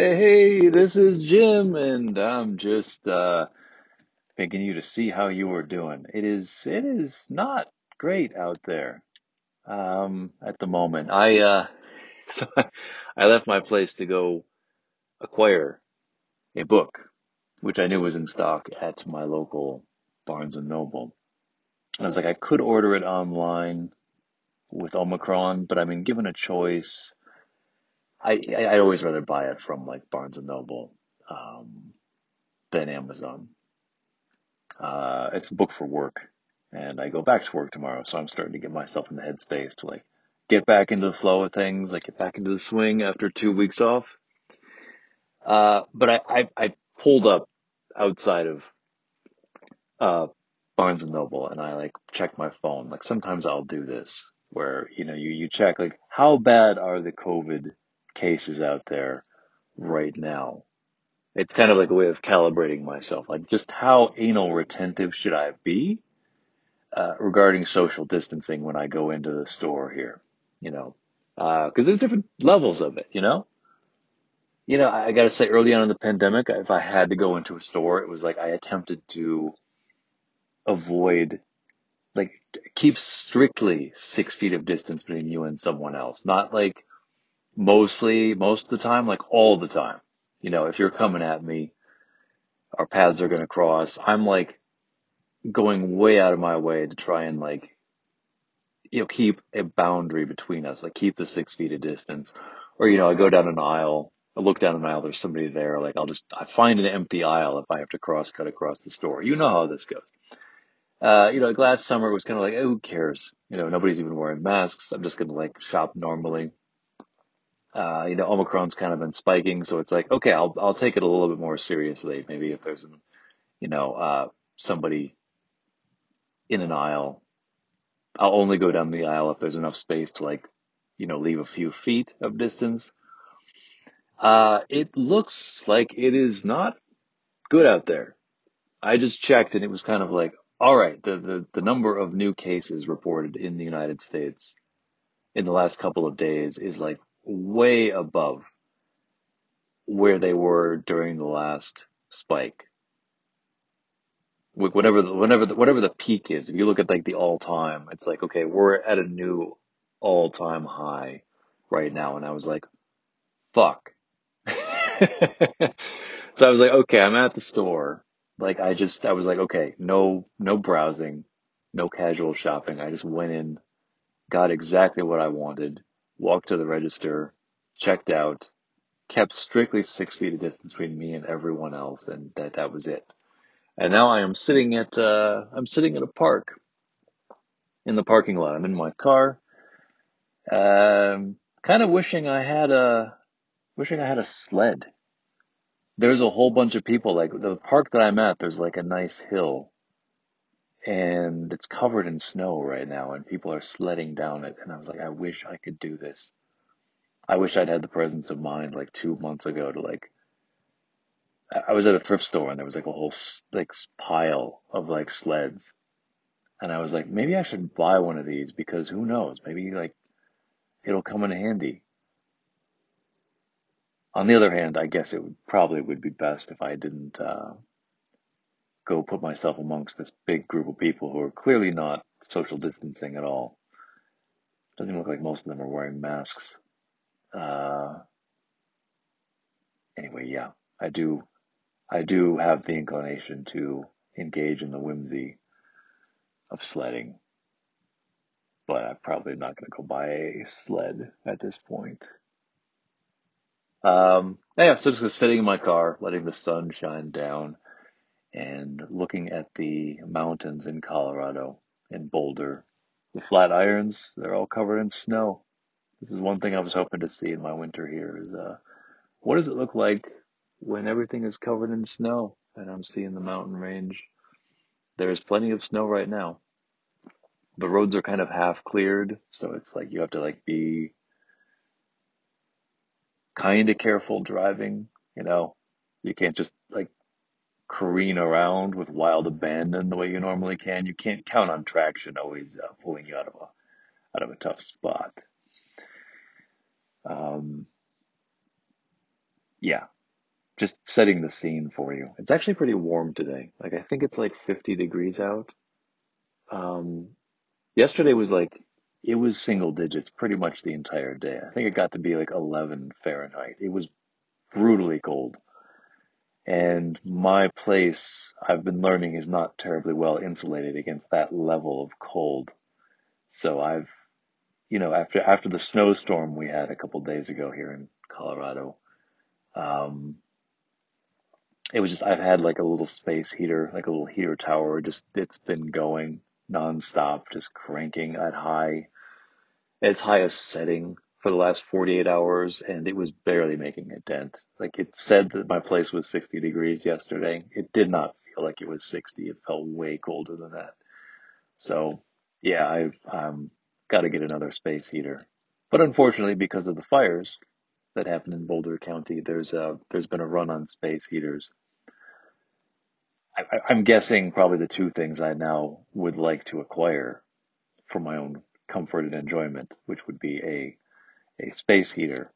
Hey, this is Jim, and I'm just uh you to see how you are doing. It is it is not great out there um at the moment. I uh I left my place to go acquire a book, which I knew was in stock at my local Barnes and Noble. And I was like, I could order it online with Omicron, but I mean, given a choice, I I always rather buy it from like Barnes and Noble um than Amazon. Uh, it's a book for work, and I go back to work tomorrow, so I'm starting to get myself in the headspace to like get back into the flow of things, like get back into the swing after two weeks off. Uh, but I, I, I pulled up outside of uh, Barnes and Noble, and I like check my phone. Like sometimes I'll do this, where you know you you check like how bad are the COVID cases out there right now. It's kind of like a way of calibrating myself, like just how anal retentive should I be uh, regarding social distancing when I go into the store here, you know, because uh, there's different levels of it, you know. You know, I, I got to say, early on in the pandemic, if I had to go into a store, it was like I attempted to avoid, like, keep strictly six feet of distance between you and someone else. Not like mostly, most of the time, like all the time. You know, if you're coming at me, our paths are going to cross. I'm like going way out of my way to try and like you know, keep a boundary between us, like keep the six feet of distance. Or, you know, I go down an aisle, I look down an aisle, there's somebody there, like I'll just, I find an empty aisle if I have to cross cut across the store. You know how this goes. Uh, you know, like last summer it was kind of like, oh, who cares? You know, nobody's even wearing masks. I'm just going to like shop normally. Uh, you know, Omicron's kind of been spiking, so it's like, okay, I'll, I'll take it a little bit more seriously. Maybe if there's, an, you know, uh, somebody in an aisle I'll only go down the aisle if there's enough space to like, you know, leave a few feet of distance. Uh, it looks like it is not good out there. I just checked and it was kind of like, all right, the, the, the number of new cases reported in the United States in the last couple of days is like way above where they were during the last spike. Whatever the, whenever the, whatever the peak is, if you look at like the all time, it's like, okay, we're at a new all time high right now. And I was like, fuck. so I was like, okay, I'm at the store. Like I just, I was like, okay, no, no browsing, no casual shopping. I just went in, got exactly what I wanted, walked to the register, checked out, kept strictly six feet of distance between me and everyone else. And that, that was it. And now I am sitting at, uh, I'm sitting at a park in the parking lot. I'm in my car. Um, kind of wishing I had a, wishing I had a sled. There's a whole bunch of people, like the park that I'm at, there's like a nice hill and it's covered in snow right now and people are sledding down it. And I was like, I wish I could do this. I wish I'd had the presence of mind like two months ago to like, I was at a thrift store and there was like a whole like pile of like sleds. And I was like, maybe I should buy one of these because who knows? Maybe like it'll come in handy. On the other hand, I guess it would probably would be best if I didn't uh, go put myself amongst this big group of people who are clearly not social distancing at all. Doesn't look like most of them are wearing masks. Uh, anyway, yeah, I do, I do have the inclination to engage in the whimsy of sledding, but I'm probably not going to go buy a sled at this point. Um, yeah, so just sitting in my car, letting the sun shine down and looking at the mountains in Colorado in Boulder. The Flatirons, they're all covered in snow. This is one thing I was hoping to see in my winter here is uh, what does it look like when everything is covered in snow and I'm seeing the mountain range? There's plenty of snow right now. The roads are kind of half cleared, so it's like you have to like be kind of careful driving, you know. You can't just like careen around with wild abandon the way you normally can. You can't count on traction always uh, pulling you out of a out of a tough spot. Um, yeah, just setting the scene for you. It's actually pretty warm today. Like I think it's like 50 degrees out. Um, yesterday was like it was single digits pretty much the entire day. I think it got to be like 11 Fahrenheit. It was brutally cold. And my place, I've been learning, is not terribly well insulated against that level of cold. So I've, you know, after after the snowstorm we had a couple days ago here in Colorado, um, it was just I've had like a little space heater, like a little heater tower. Just it's been going nonstop, just cranking at high, its highest setting for the last 48 hours, and it was barely making a dent. Like it said that my place was 60 degrees yesterday. It did not feel like it was 60. It felt way colder than that. So yeah, I've um, got to get another space heater. But unfortunately, because of the fires that happened in Boulder County, there's a there's been a run on space heaters. I, I'm guessing probably the two things I now would like to acquire for my own comfort and enjoyment, which would be a a space heater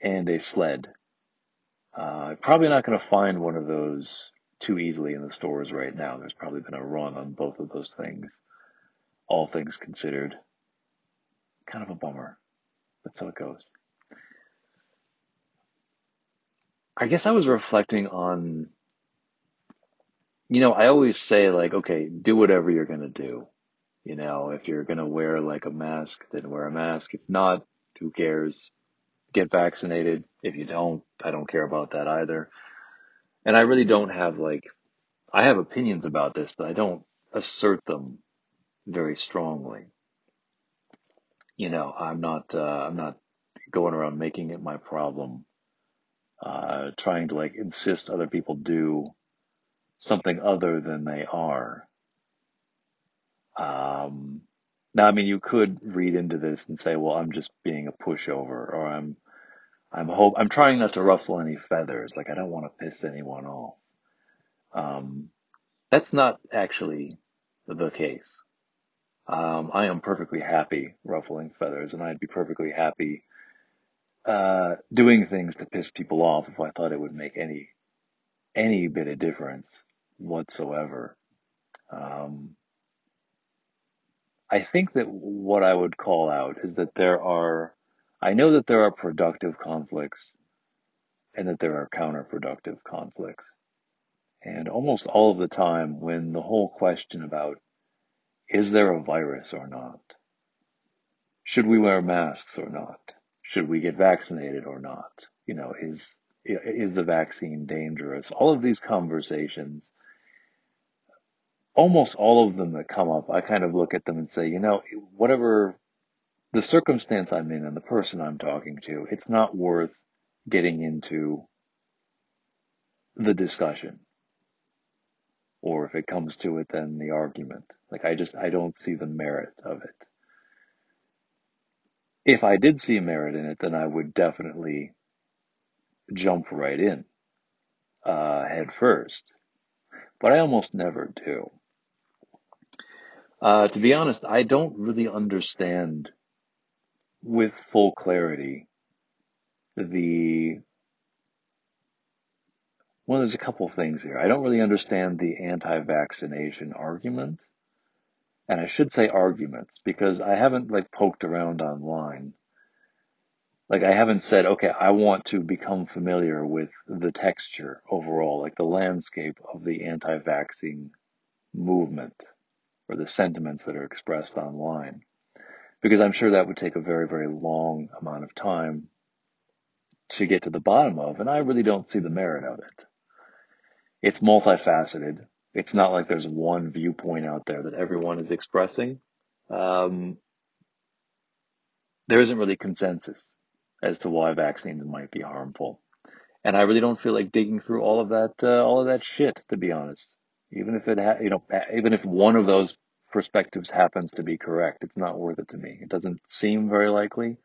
and a sled. Uh, probably not going to find one of those too easily in the stores right now. There's probably been a run on both of those things, all things considered. Kind of a bummer, but so it goes. I guess I was reflecting on, you know, I always say like, okay, do whatever you're going to do. You know, if you're going to wear like a mask, then wear a mask. If not, who cares? Get vaccinated. If you don't, I don't care about that either. And I really don't have like, I have opinions about this, but I don't assert them very strongly. You know, I'm not, uh, I'm not going around making it my problem, uh, trying to like insist other people do something other than they are. Um, now, I mean, you could read into this and say, well, I'm just being a pushover or I'm, I'm hope, I'm trying not to ruffle any feathers. Like I don't want to piss anyone off. Um, that's not actually the case. Um, I am perfectly happy ruffling feathers and I'd be perfectly happy, uh, doing things to piss people off if I thought it would make any, any bit of difference whatsoever. Um, I think that what I would call out is that there are, I know that there are productive conflicts and that there are counterproductive conflicts. And almost all of the time, when the whole question about is there a virus or not? Should we wear masks or not? Should we get vaccinated or not? You know, is, is the vaccine dangerous? All of these conversations almost all of them that come up, I kind of look at them and say, you know, whatever the circumstance I'm in and the person I'm talking to, it's not worth getting into the discussion. Or if it comes to it, then the argument. Like I just, I don't see the merit of it. If I did see merit in it, then I would definitely jump right in, uh, head first. But I almost never do. Uh, to be honest, I don't really understand with full clarity the well, there's a couple of things here. I don't really understand the anti-vaccination argument. And I should say arguments because I haven't like poked around online. Like I haven't said, okay, I want to become familiar with the texture overall, like the landscape of the anti-vaccine movement or the sentiments that are expressed online. Because I'm sure that would take a very, very long amount of time to get to the bottom of, and I really don't see the merit of it. It's multifaceted. It's not like there's one viewpoint out there that everyone is expressing. Um, there isn't really consensus as to why vaccines might be harmful. And I really don't feel like digging through all of that, uh, all of that shit, to be honest. Even if it, ha- you know, even if one of those perspectives happens to be correct, it's not worth it to me. It doesn't seem very likely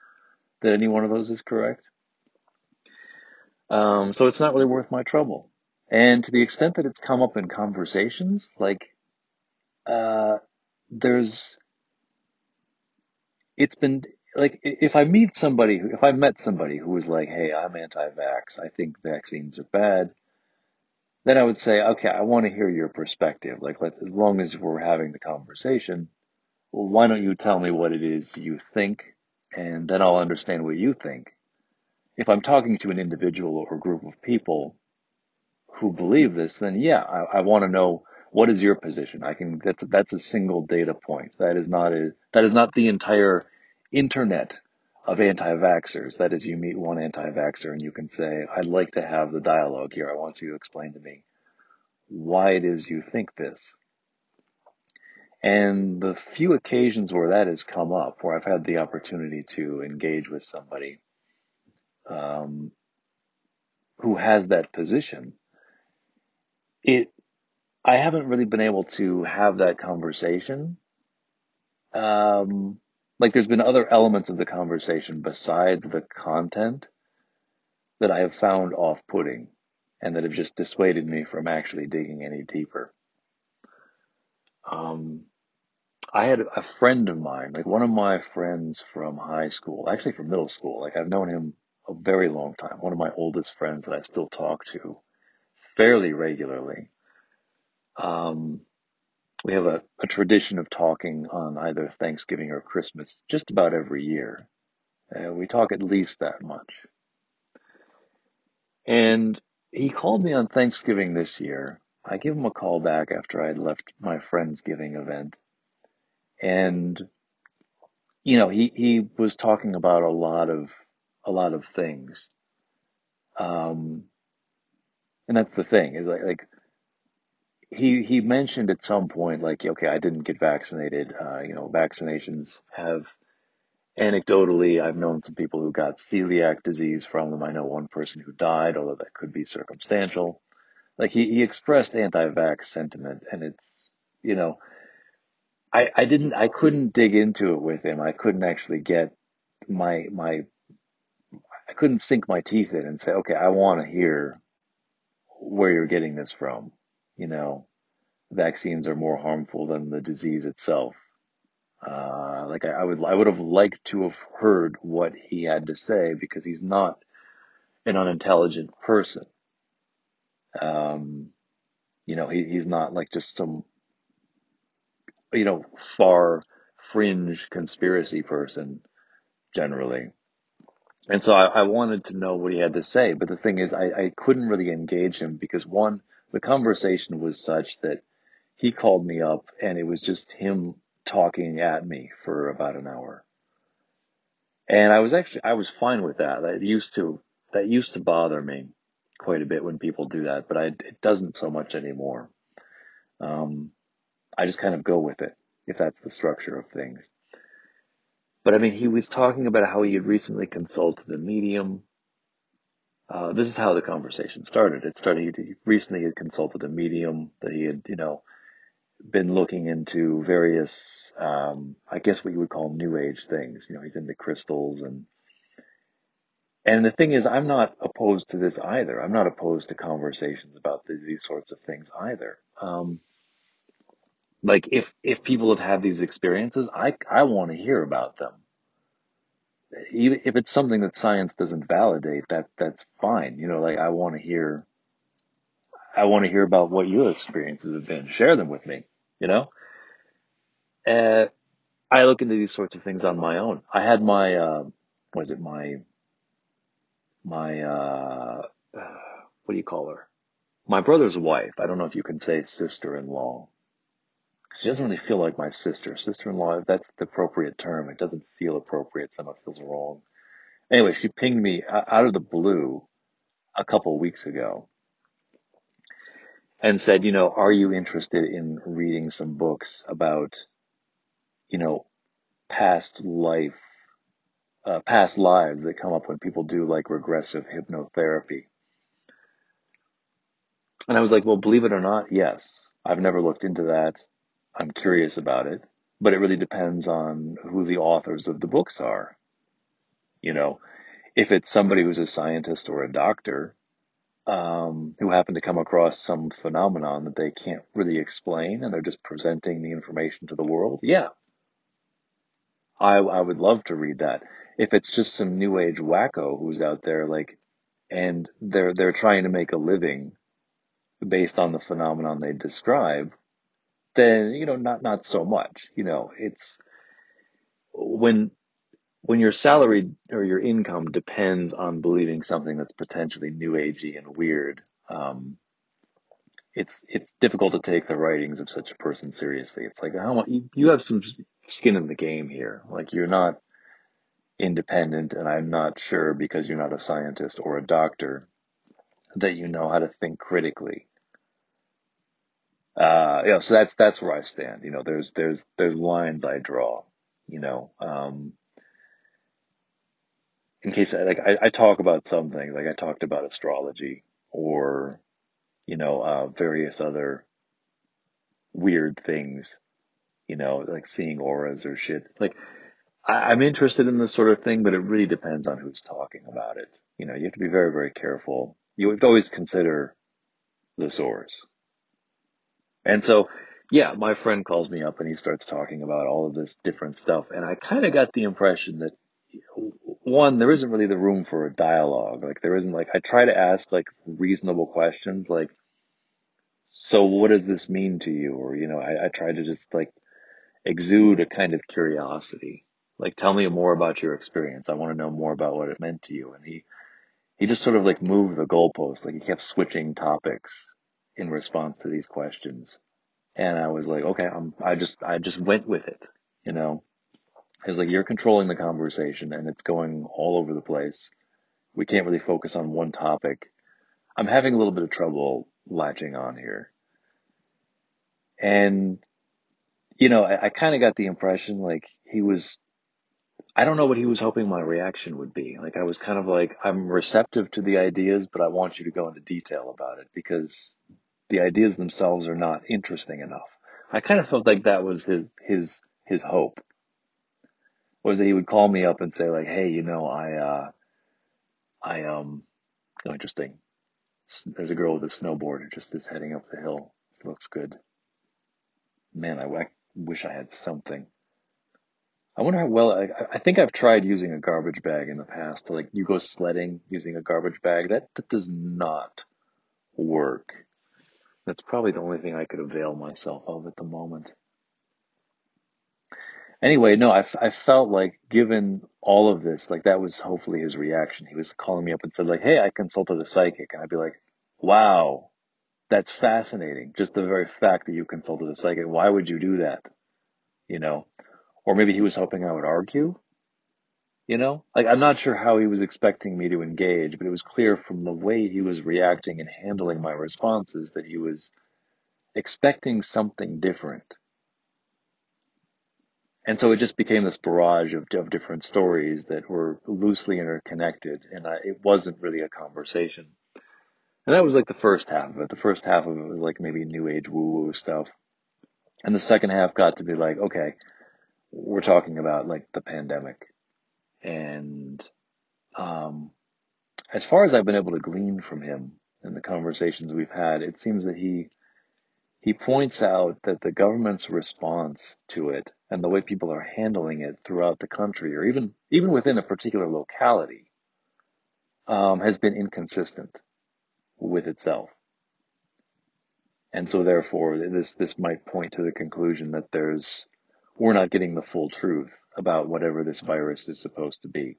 that any one of those is correct. Um, so it's not really worth my trouble. And to the extent that it's come up in conversations, like, uh, there's, it's been, like if I meet somebody who, if I met somebody who was like, "Hey, I'm anti-vax. I think vaccines are bad," then I would say, "Okay, I want to hear your perspective. Like, let, as long as we're having the conversation, well, why don't you tell me what it is you think, and then I'll understand what you think." If I'm talking to an individual or group of people who believe this, then yeah, I, I want to know what is your position. I can that's that's a single data point. That is not a that is not the entire internet of anti-vaxxers. That is, you meet one anti-vaxxer and you can say, "I'd like to have the dialogue here. I want you to explain to me why it is you think this." And the few occasions where that has come up, where I've had the opportunity to engage with somebody um, who has that position, it I haven't really been able to have that conversation. Um, like there's been other elements of the conversation besides the content that I have found off-putting and that have just dissuaded me from actually digging any deeper. Um, I had a friend of mine, like one of my friends from high school, actually from middle school. Like I've known him a very long time. One of my oldest friends that I still talk to fairly regularly. Um, we have a, a tradition of talking on either Thanksgiving or Christmas just about every year. Uh, we talk at least that much. And he called me on Thanksgiving this year. I gave him a call back after I had left my Friendsgiving event. And, you know, he, he was talking about a lot of, a lot of things. Um, and that's the thing is like, like he, he mentioned at some point, like, okay, I didn't get vaccinated. Uh, you know, vaccinations have anecdotally, I've known some people who got celiac disease from them. I know one person who died, although that could be circumstantial. Like he, he expressed anti-vax sentiment and it's, you know, I, I didn't, I couldn't dig into it with him. I couldn't actually get my, my, I couldn't sink my teeth in and say, okay, I want to hear where you're getting this from. You know, vaccines are more harmful than the disease itself. Uh, like I, I would, I would have liked to have heard what he had to say because he's not an unintelligent person. Um, you know, he, he's not like just some, you know, far fringe conspiracy person generally. And so I, I wanted to know what he had to say. But the thing is, I, I couldn't really engage him because one, the conversation was such that he called me up and it was just him talking at me for about an hour. And I was actually, I was fine with that. That used to, that used to bother me quite a bit when people do that, but I, it doesn't so much anymore. Um, I just kind of go with it if that's the structure of things. But I mean, he was talking about how he had recently consulted a medium. Uh, this is how the conversation started. It started, he recently had consulted a medium that he had, you know, been looking into various, um, I guess what you would call new age things. You know, he's into crystals and, and the thing is, I'm not opposed to this either. I'm not opposed to conversations about the, these sorts of things either. Um, like if, if people have had these experiences, I, I want to hear about them. Even if it's something that science doesn't validate, that, that's fine. You know, like I want to hear, I want to hear about what your experiences have been. Share them with me, you know? Uh, I look into these sorts of things on my own. I had my, uh, was it my, my, uh, what do you call her? My brother's wife. I don't know if you can say sister-in-law. She doesn't really feel like my sister. Sister-in-law, that's the appropriate term. It doesn't feel appropriate. Somehow feels wrong. Anyway, she pinged me out of the blue a couple weeks ago and said, you know, are you interested in reading some books about, you know, past life, uh, past lives that come up when people do like regressive hypnotherapy? And I was like, well, believe it or not, yes. I've never looked into that. I'm curious about it, but it really depends on who the authors of the books are. You know, if it's somebody who's a scientist or a doctor, um, who happened to come across some phenomenon that they can't really explain and they're just presenting the information to the world, yeah, I I would love to read that. If it's just some new age wacko who's out there like and they're they're trying to make a living based on the phenomenon they describe, then you know not not so much. You know, it's when when your salary or your income depends on believing something that's potentially new agey and weird, um, it's it's difficult to take the writings of such a person seriously. It's like how much you, you have some skin in the game here. Like you're not independent, and I'm not sure because you're not a scientist or a doctor that you know how to think critically. Uh, you know, so that's that's where I stand. You know, there's there's there's lines I draw. You know, um, in case like I, I talk about some things, like I talked about astrology or you know uh, various other weird things. You know, like seeing auras or shit. Like I, I'm interested in this sort of thing, but it really depends on who's talking about it. You know, you have to be very very careful. You have to always consider the source. And so, yeah, my friend calls me up and he starts talking about all of this different stuff. And I kind of got the impression that one, there isn't really the room for a dialogue. Like there isn't like, I try to ask like reasonable questions like, so what does this mean to you? Or, you know, I, I try to just like exude a kind of curiosity. Like, tell me more about your experience. I want to know more about what it meant to you. And he, he just sort of like moved the goalposts. Like he kept switching topics in response to these questions. And I was like, okay, I'm, I just, I just went with it, you know. It's like you're controlling the conversation and it's going all over the place. We can't really focus on one topic. I'm having a little bit of trouble latching on here. And, you know, I, I kind of got the impression like he was, I don't know what he was hoping my reaction would be. Like I was kind of like, I'm receptive to the ideas, but I want you to go into detail about it because the ideas themselves are not interesting enough. I kind of felt like that was his, his, his hope was that he would call me up and say like, Hey, you know, I, uh, I, um, oh, interesting. There's a girl with a snowboard just is heading up the hill. This looks good. Man, I, I wish I had something. I wonder how well, I, I think I've tried using a garbage bag in the past like, you go sledding using a garbage bag. That, that does not work. That's probably the only thing I could avail myself of at the moment. Anyway, no, I, I felt like given all of this, like that was hopefully his reaction. He was calling me up and said like, Hey, I consulted a psychic. And I'd be like, wow, that's fascinating. Just the very fact that you consulted a psychic. Why would you do that? You know, or maybe he was hoping I would argue, you know, like I'm not sure how he was expecting me to engage, but it was clear from the way he was reacting and handling my responses that he was expecting something different. And so it just became this barrage of, of different stories that were loosely interconnected, and I, it wasn't really a conversation. And that was like the first half of it. The first half of it was like maybe new age woo woo stuff. And the second half got to be like, okay, we're talking about like the pandemic. And, um, as far as I've been able to glean from him in the conversations we've had, it seems that he he points out that the government's response to it and the way people are handling it throughout the country, or even even within a particular locality, um, has been inconsistent with itself. And so, therefore, this this might point to the conclusion that there's we're not getting the full truth about whatever this virus is supposed to be.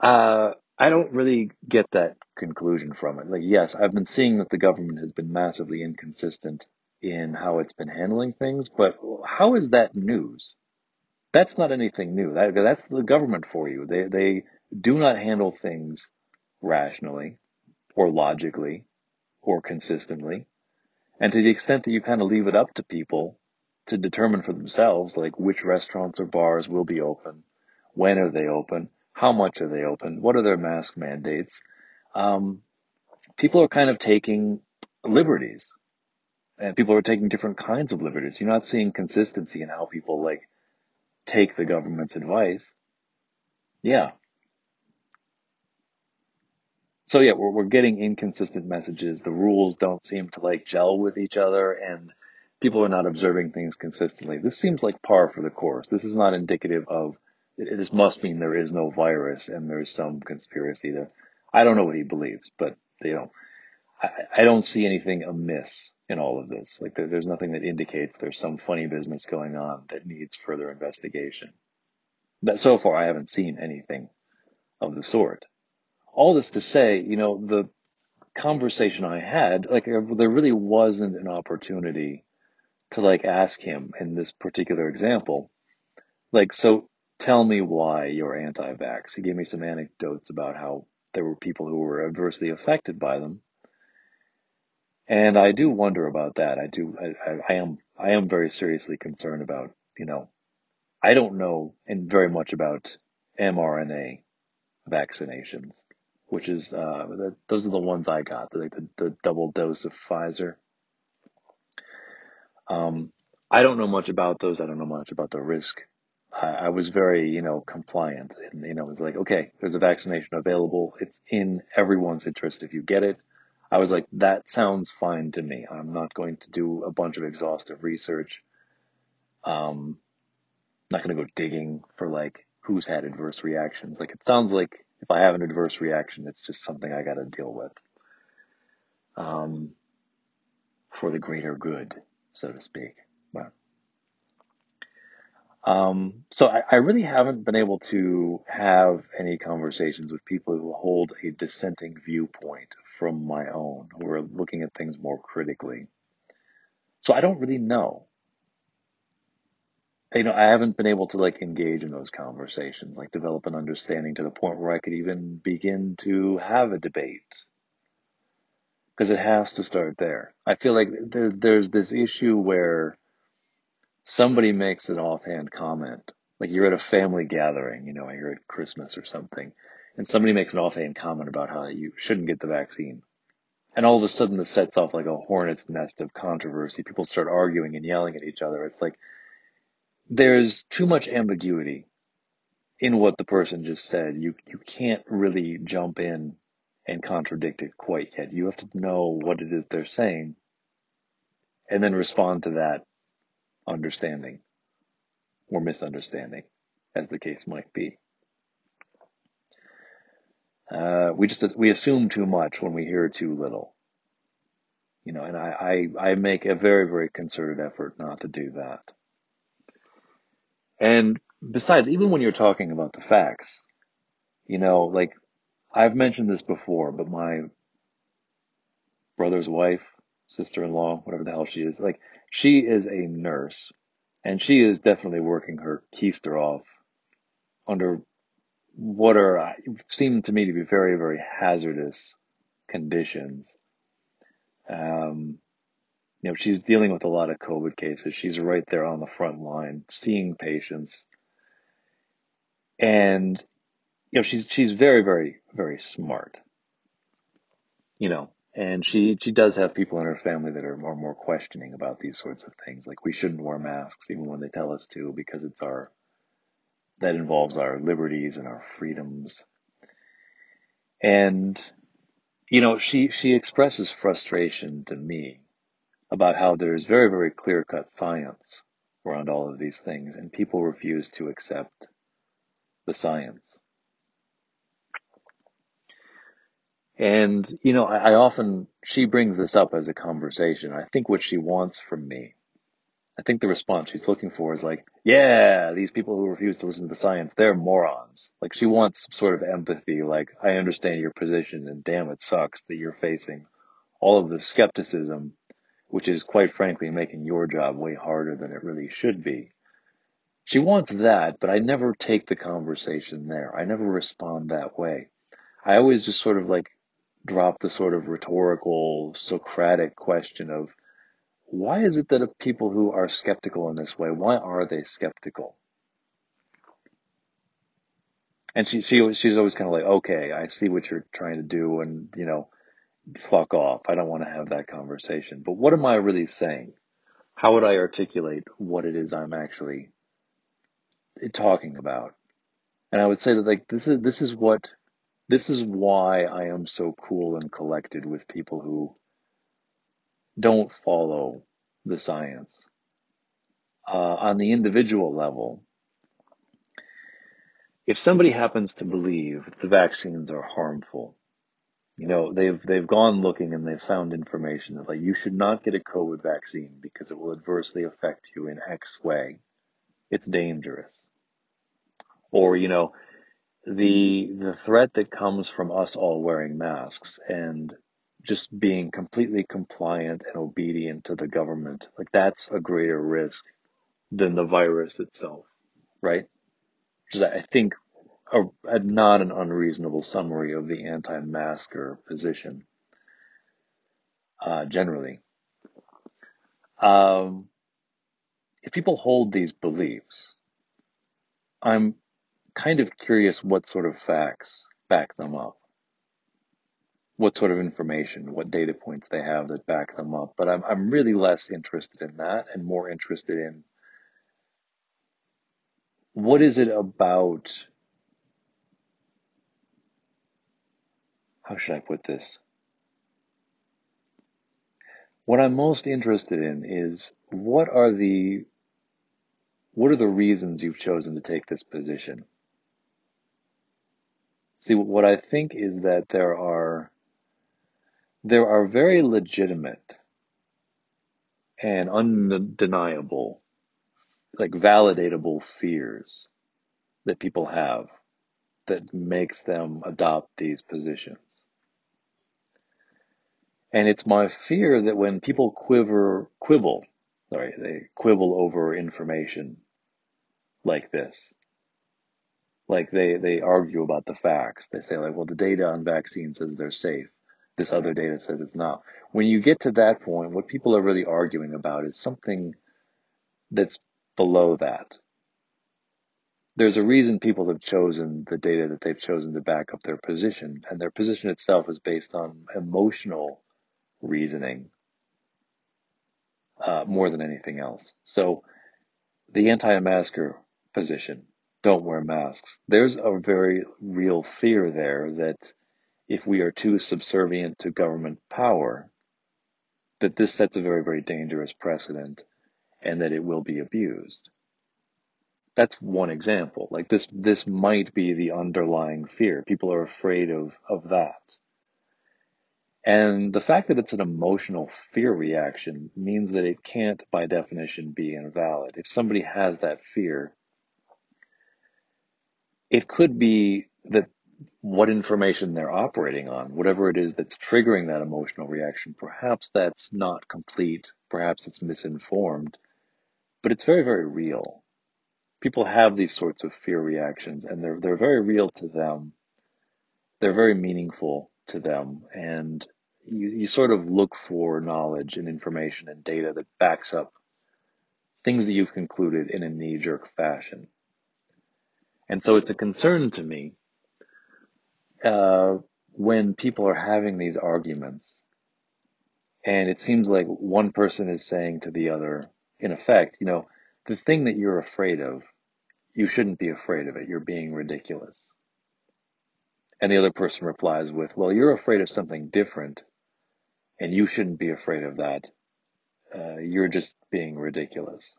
Uh, I don't really get that conclusion from it. Like, yes, I've been seeing that the government has been massively inconsistent in how it's been handling things, but how is that news? That's not anything new. That, that's the government for you. They, they do not handle things rationally or logically or consistently. And to the extent that you kind of leave it up to people to determine for themselves, like which restaurants or bars will be open, when are they open, how much are they open? What are their mask mandates? Um, people are kind of taking liberties and people are taking different kinds of liberties. You're not seeing consistency in how people like take the government's advice. Yeah. So yeah, we're, we're getting inconsistent messages. The rules don't seem to like gel with each other and people are not observing things consistently. This seems like par for the course. This is not indicative of, this must mean there is no virus and there's some conspiracy to, I don't know what he believes, but you know, I, I don't see anything amiss in all of this. Like there, there's nothing that indicates there's some funny business going on that needs further investigation. But so far I haven't seen anything of the sort. All this to say, you know, the conversation I had, like there really wasn't an opportunity to like ask him in this particular example, like, so tell me why you're anti-vax. He gave me some anecdotes about how there were people who were adversely affected by them. And I do wonder about that. I do, I, I, am, I am very seriously concerned about, you know, I don't know and very much about mRNA vaccinations, which is, uh, the, those are the ones I got, like the, the double dose of Pfizer. Um, I don't know much about those. I don't know much about the risk. I, I was very, you know, compliant and, you know, it was like, okay, there's a vaccination available. It's in everyone's interest if you get it. I was like, that sounds fine to me. I'm not going to do a bunch of exhaustive research. Um, not going to go digging for like who's had adverse reactions. Like it sounds like if I have an adverse reaction, it's just something I got to deal with. Um, for the greater good so to speak. But, um, so I, I really haven't been able to have any conversations with people who hold a dissenting viewpoint from my own, who are looking at things more critically. So I don't really know. You know, I haven't been able to like engage in those conversations, like develop an understanding to the point where I could even begin to have a debate. Because it has to start there. I feel like there, there's this issue where somebody makes an offhand comment, like you're at a family gathering, you know, you're at Christmas or something, and somebody makes an offhand comment about how you shouldn't get the vaccine. And all of a sudden this sets off like a hornet's nest of controversy. People start arguing and yelling at each other. It's like there's too much ambiguity in what the person just said. You you can't really jump in and contradict it quite yet. You have to know what it is they're saying and then respond to that understanding or misunderstanding, as the case might be. Uh, we just we assume too much when we hear too little, you know. And I, I I make a very very concerted effort not to do that. And besides, even when you're talking about the facts, you know, like I've mentioned this before, but my brother's wife, sister-in-law, whatever the hell she is, like she is a nurse and she is definitely working her keister off under what are seem to me to be very very hazardous conditions. Um, you know, she's dealing with a lot of COVID cases. She's right there on the front line, seeing patients, and you know, she's she's very very very smart. You know, and she she does have people in her family that are more more questioning about these sorts of things. Like we shouldn't wear masks even when they tell us to because it's our that involves our liberties and our freedoms. And you know, she she expresses frustration to me about how there's very very clear cut science around all of these things, and people refuse to accept the science. And, you know, I, I, often, she brings this up as a conversation. I think what she wants from me, I think the response she's looking for is like, yeah, these people who refuse to listen to science, they're morons. Like she wants some sort of empathy, like, I understand your position and damn, it sucks that you're facing all of the skepticism, which is quite frankly making your job way harder than it really should be. She wants that, but I never take the conversation there. I never respond that way. I always just sort of like drop the sort of rhetorical Socratic question of why is it that people who are skeptical in this way, why are they skeptical? And she, she, she's always kind of like, okay, I see what you're trying to do and, you know, fuck off. I don't want to have that conversation. But what am I really saying? How would I articulate what it is I'm actually talking about? And I would say that like, this is, this is what this is why I am so cool and collected with people who don't follow the science. Uh, on the individual level, if somebody happens to believe the vaccines are harmful, you know, they've they've gone looking and they've found information that like you should not get a COVID vaccine because it will adversely affect you in X way. It's dangerous. Or, you know, the the threat that comes from us all wearing masks and just being completely compliant and obedient to the government, like that's a greater risk than the virus itself, right? Which is, I think, a, a not an unreasonable summary of the anti-masker position uh, generally. Um, if people hold these beliefs, I'm kind of curious what sort of facts back them up. What sort of information, what data points they have that back them up. But I'm, I'm really less interested in that and more interested in what is it about, how should I put this? What I'm most interested in is what are the what are the reasons you've chosen to take this position? See, what I think is that there are there are very legitimate and undeniable, like validatable fears that people have that makes them adopt these positions. And it's my fear that when people quiver, quibble, sorry, they quibble over information like this, like they, they argue about the facts. They say like, well, the data on vaccines says they're safe. This other data says it's not. When you get to that point, what people are really arguing about is something that's below that. There's a reason people have chosen the data that they've chosen to back up their position, and their position itself is based on emotional reasoning uh, more than anything else. So the anti-masker position, don't wear masks. There's a very real fear there that if we are too subservient to government power, that this sets a very, very dangerous precedent and that it will be abused. That's one example. Like this, this might be the underlying fear. People are afraid of, of that. And the fact that it's an emotional fear reaction means that it can't, by definition, be invalid. If somebody has that fear, it could be that what information they're operating on, whatever it is that's triggering that emotional reaction, perhaps that's not complete, perhaps it's misinformed, but it's very, very real. People have these sorts of fear reactions and they're, they're very real to them. They're very meaningful to them. And you, you sort of look for knowledge and information and data that backs up things that you've concluded in a knee jerk fashion. And so it's a concern to me uh, when people are having these arguments and it seems like one person is saying to the other, in effect, you know, the thing that you're afraid of, you shouldn't be afraid of it. You're being ridiculous. And the other person replies with, well, you're afraid of something different and you shouldn't be afraid of that. Uh, you're just being ridiculous.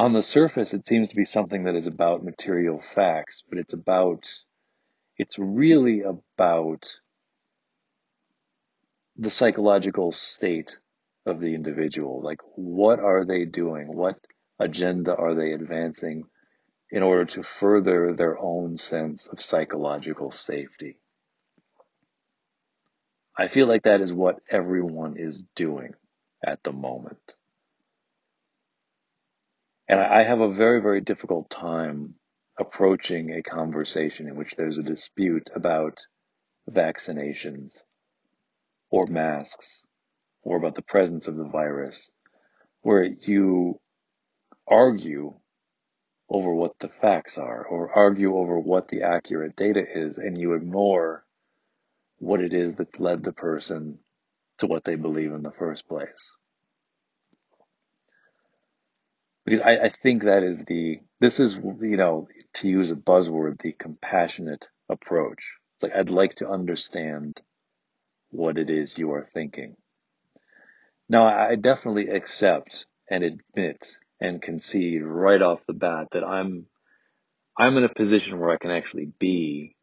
On the surface, it seems to be something that is about material facts, but it's about it's really about the psychological state of the individual. Like, what are they doing? What agenda are they advancing in order to further their own sense of psychological safety? I feel like that is what everyone is doing at the moment. And I have a very, very difficult time approaching a conversation in which there's a dispute about vaccinations or masks or about the presence of the virus, where you argue over what the facts are or argue over what the accurate data is and you ignore what it is that led the person to what they believe in the first place. Because I, I think that is the, this is, you know, to use a buzzword, the compassionate approach. It's like, I'd like to understand what it is you are thinking. Now, I definitely accept and admit and concede right off the bat that I'm I'm in a position where I can actually be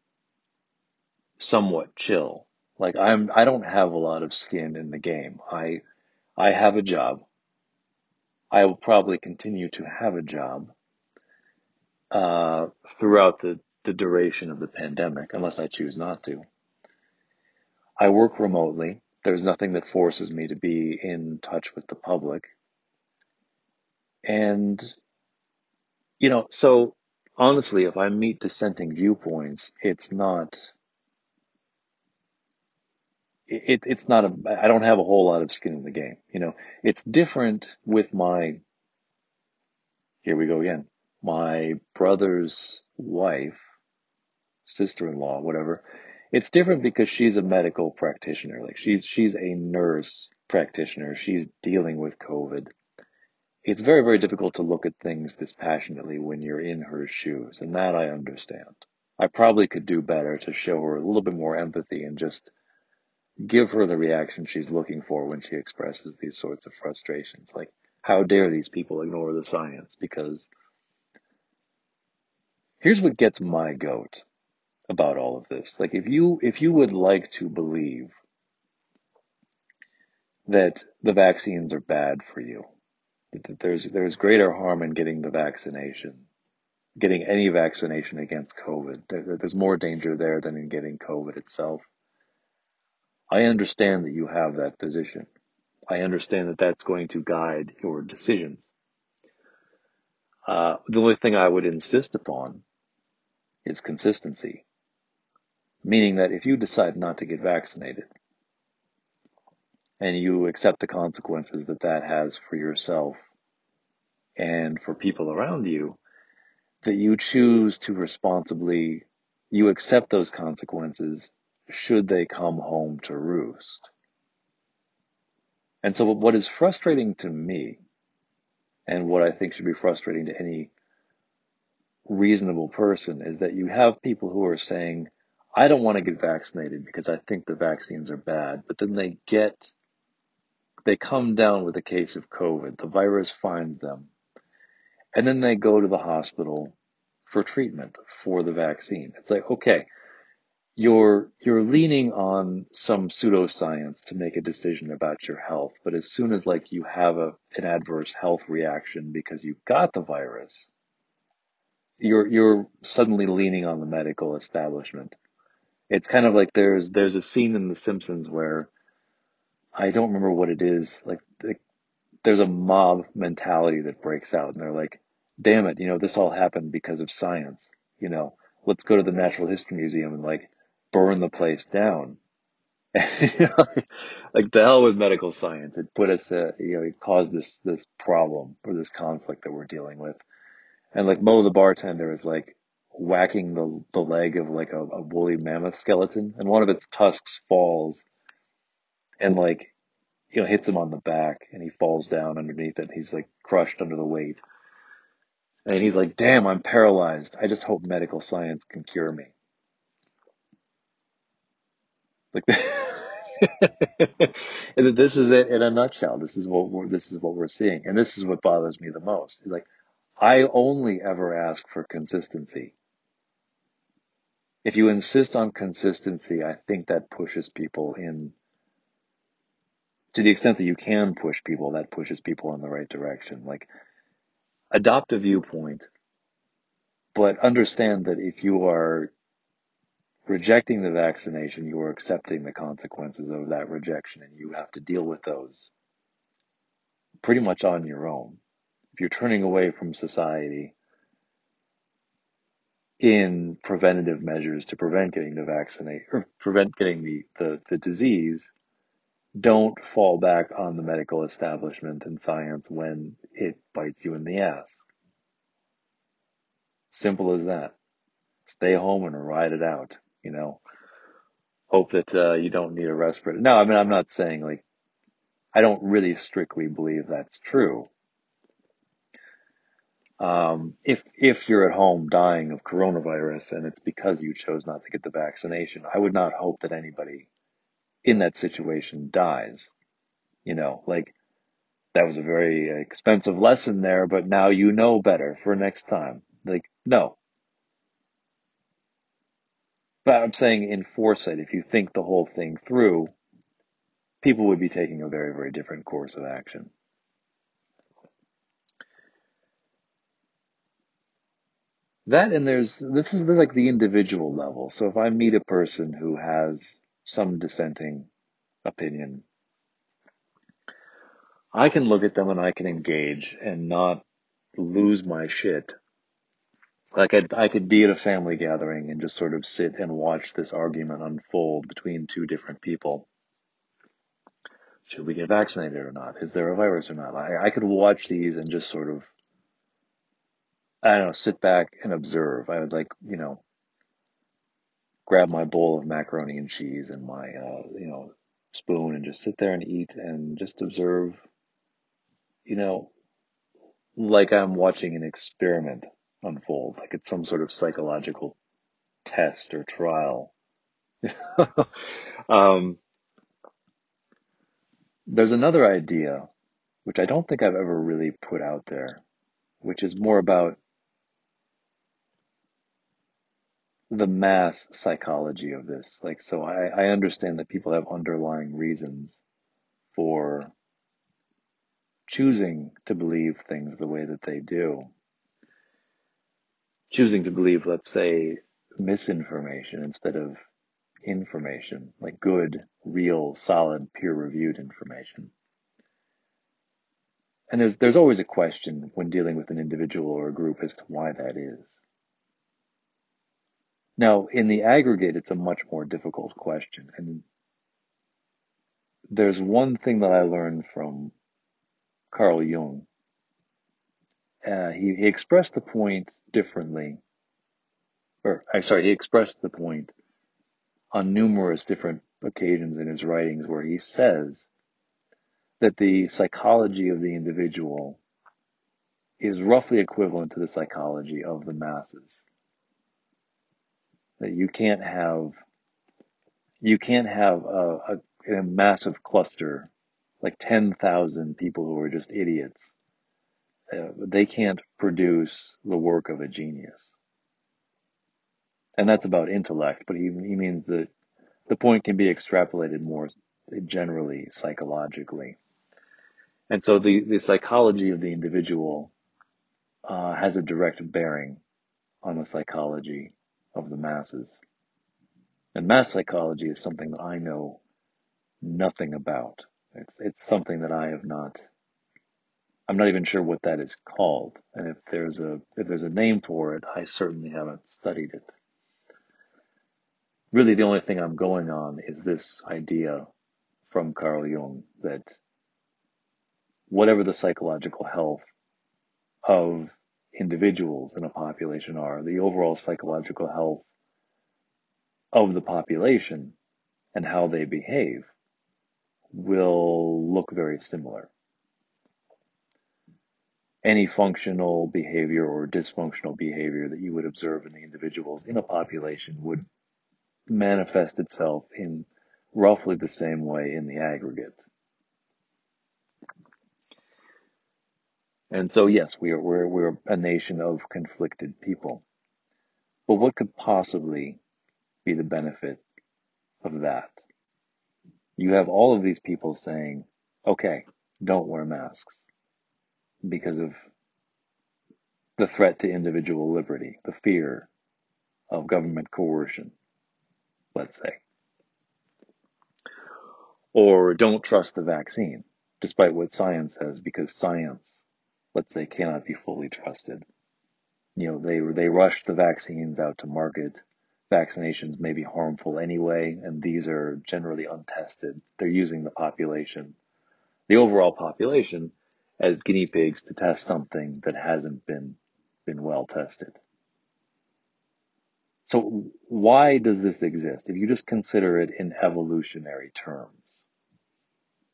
somewhat chill. Like I'm I don't have a lot of skin in the game. I I have a job. I will probably continue to have a job uh, throughout the, the duration of the pandemic, unless I choose not to. I work remotely. There's nothing that forces me to be in touch with the public. And, you know, so honestly, if I meet dissenting viewpoints, it's not, it, it's not a, I don't have a whole lot of skin in the game. You know, it's different with my, here we go again, my brother's wife, sister-in-law, whatever. It's different because she's a medical practitioner. Like she's, she's a nurse practitioner. She's dealing with COVID it's very, very difficult to look at things dispassionately when you're in her shoes, and that I understand. I probably could do better to show her a little bit more empathy and just give her the reaction she's looking for when she expresses these sorts of frustrations. Like, how dare these people ignore the science? Because here's what gets my goat about all of this. Like, if you, if you would like to believe that the vaccines are bad for you, that there's there's greater harm in getting the vaccination, getting any vaccination against COVID. there's more danger there than in getting COVID itself. I understand that you have that position. I understand that that's going to guide your decisions. Uh, the only thing I would insist upon is consistency, meaning that if you decide not to get vaccinated and you accept the consequences that that has for yourself and for people around you, that you choose to responsibly, you accept those consequences should they come home to roost. And so what is frustrating to me and what I think should be frustrating to any reasonable person is that you have people who are saying, I don't want to get vaccinated because I think the vaccines are bad, but then they get, they come down with a case of COVID. The virus finds them and then they go to the hospital for treatment for the vaccine. It's like, okay, you're you're leaning on some pseudoscience to make a decision about your health, but as soon as like you have a an adverse health reaction because you've got the virus, you're you're suddenly leaning on the medical establishment. It's kind of like there's there's a scene in The Simpsons where I don't remember what it is. Like there's a mob mentality that breaks out, and they're like, "Damn it, you know this all happened because of science. You know, let's go to the Natural History Museum and like burn the place down." like the hell with medical science. It put us, uh, you know, it caused this this problem or this conflict that we're dealing with. And like Moe the bartender is like whacking the the leg of like a, a woolly mammoth skeleton, and one of its tusks falls, and like you know hits him on the back, and he falls down underneath it. He's like crushed under the weight, and he's like, "Damn, I'm paralyzed. I just hope medical science can cure me." Like, this is it in a nutshell. This is what we're, this is what we're seeing, and this is what bothers me the most. Like, I only ever ask for consistency. If you insist on consistency, I think that pushes people in. To the extent that you can push people, that pushes people in the right direction. Like, adopt a viewpoint, but understand that if you are rejecting the vaccination, you are accepting the consequences of that rejection and you have to deal with those pretty much on your own. If you're turning away from society in preventative measures to prevent getting the vaccinate or prevent getting the, the, the disease, don't fall back on the medical establishment and science when it bites you in the ass. Simple as that. Stay home and ride it out, you know hope that uh, you don't need a respirator. No, I mean I'm not saying like I don't really strictly believe that's true. Um, if if you're at home dying of coronavirus and it's because you chose not to get the vaccination, I would not hope that anybody in that situation dies. You know, like that was a very expensive lesson there, but now you know better for next time. Like, no. But I'm saying in foresight, if you think the whole thing through, people would be taking a very, very different course of action. That and there's this is like the individual level. So if I meet a person who has some dissenting opinion, I can look at them and I can engage and not lose my shit. Like I, I could be at a family gathering and just sort of sit and watch this argument unfold between two different people. Should we get vaccinated or not? Is there a virus or not? I, I could watch these and just sort of I don't know, sit back and observe. I would like, you know, grab my bowl of macaroni and cheese and my, uh, you know, spoon and just sit there and eat and just observe, you know, like I'm watching an experiment unfold, like it's some sort of psychological test or trial. um, there's another idea, which I don't think I've ever really put out there, which is more about the mass psychology of this. Like, so I, I understand that people have underlying reasons for choosing to believe things the way that they do. Choosing to believe, let's say, misinformation instead of information, like good, real, solid, peer-reviewed information. And there's, there's always a question when dealing with an individual or a group as to why that is. Now, in the aggregate, it's a much more difficult question. And there's one thing that I learned from Carl Jung. Uh, he, he expressed the point differently, or I'm sorry, he expressed the point on numerous different occasions in his writings where he says that the psychology of the individual is roughly equivalent to the psychology of the masses that you can't have you can't have a, a, a massive cluster like 10,000 people who are just idiots. Uh, they can't produce the work of a genius. And that's about intellect, but he, he means that the point can be extrapolated more generally psychologically. And so the, the psychology of the individual uh, has a direct bearing on the psychology of the masses. And mass psychology is something that I know nothing about. It's, it's something that I have not, I'm not even sure what that is called. And if there's a, if there's a name for it, I certainly haven't studied it. Really the only thing I'm going on is this idea from Carl Jung that whatever the psychological health of individuals in a population are, the overall psychological health of the population and how they behave will look very similar. Any functional behavior or dysfunctional behavior that you would observe in the individuals in a population would manifest itself in roughly the same way in the aggregate. And so, yes, we are, we're, we're a nation of conflicted people. But what could possibly be the benefit of that? You have all of these people saying, okay, don't wear masks because of the threat to individual liberty, the fear of government coercion, let's say. Or don't trust the vaccine, despite what science says, because science let's say, cannot be fully trusted. You know, they they rush the vaccines out to market. Vaccinations may be harmful anyway, and these are generally untested. They're using the population, the overall population, as guinea pigs to test something that hasn't been been well tested. So why does this exist? If you just consider it in evolutionary terms,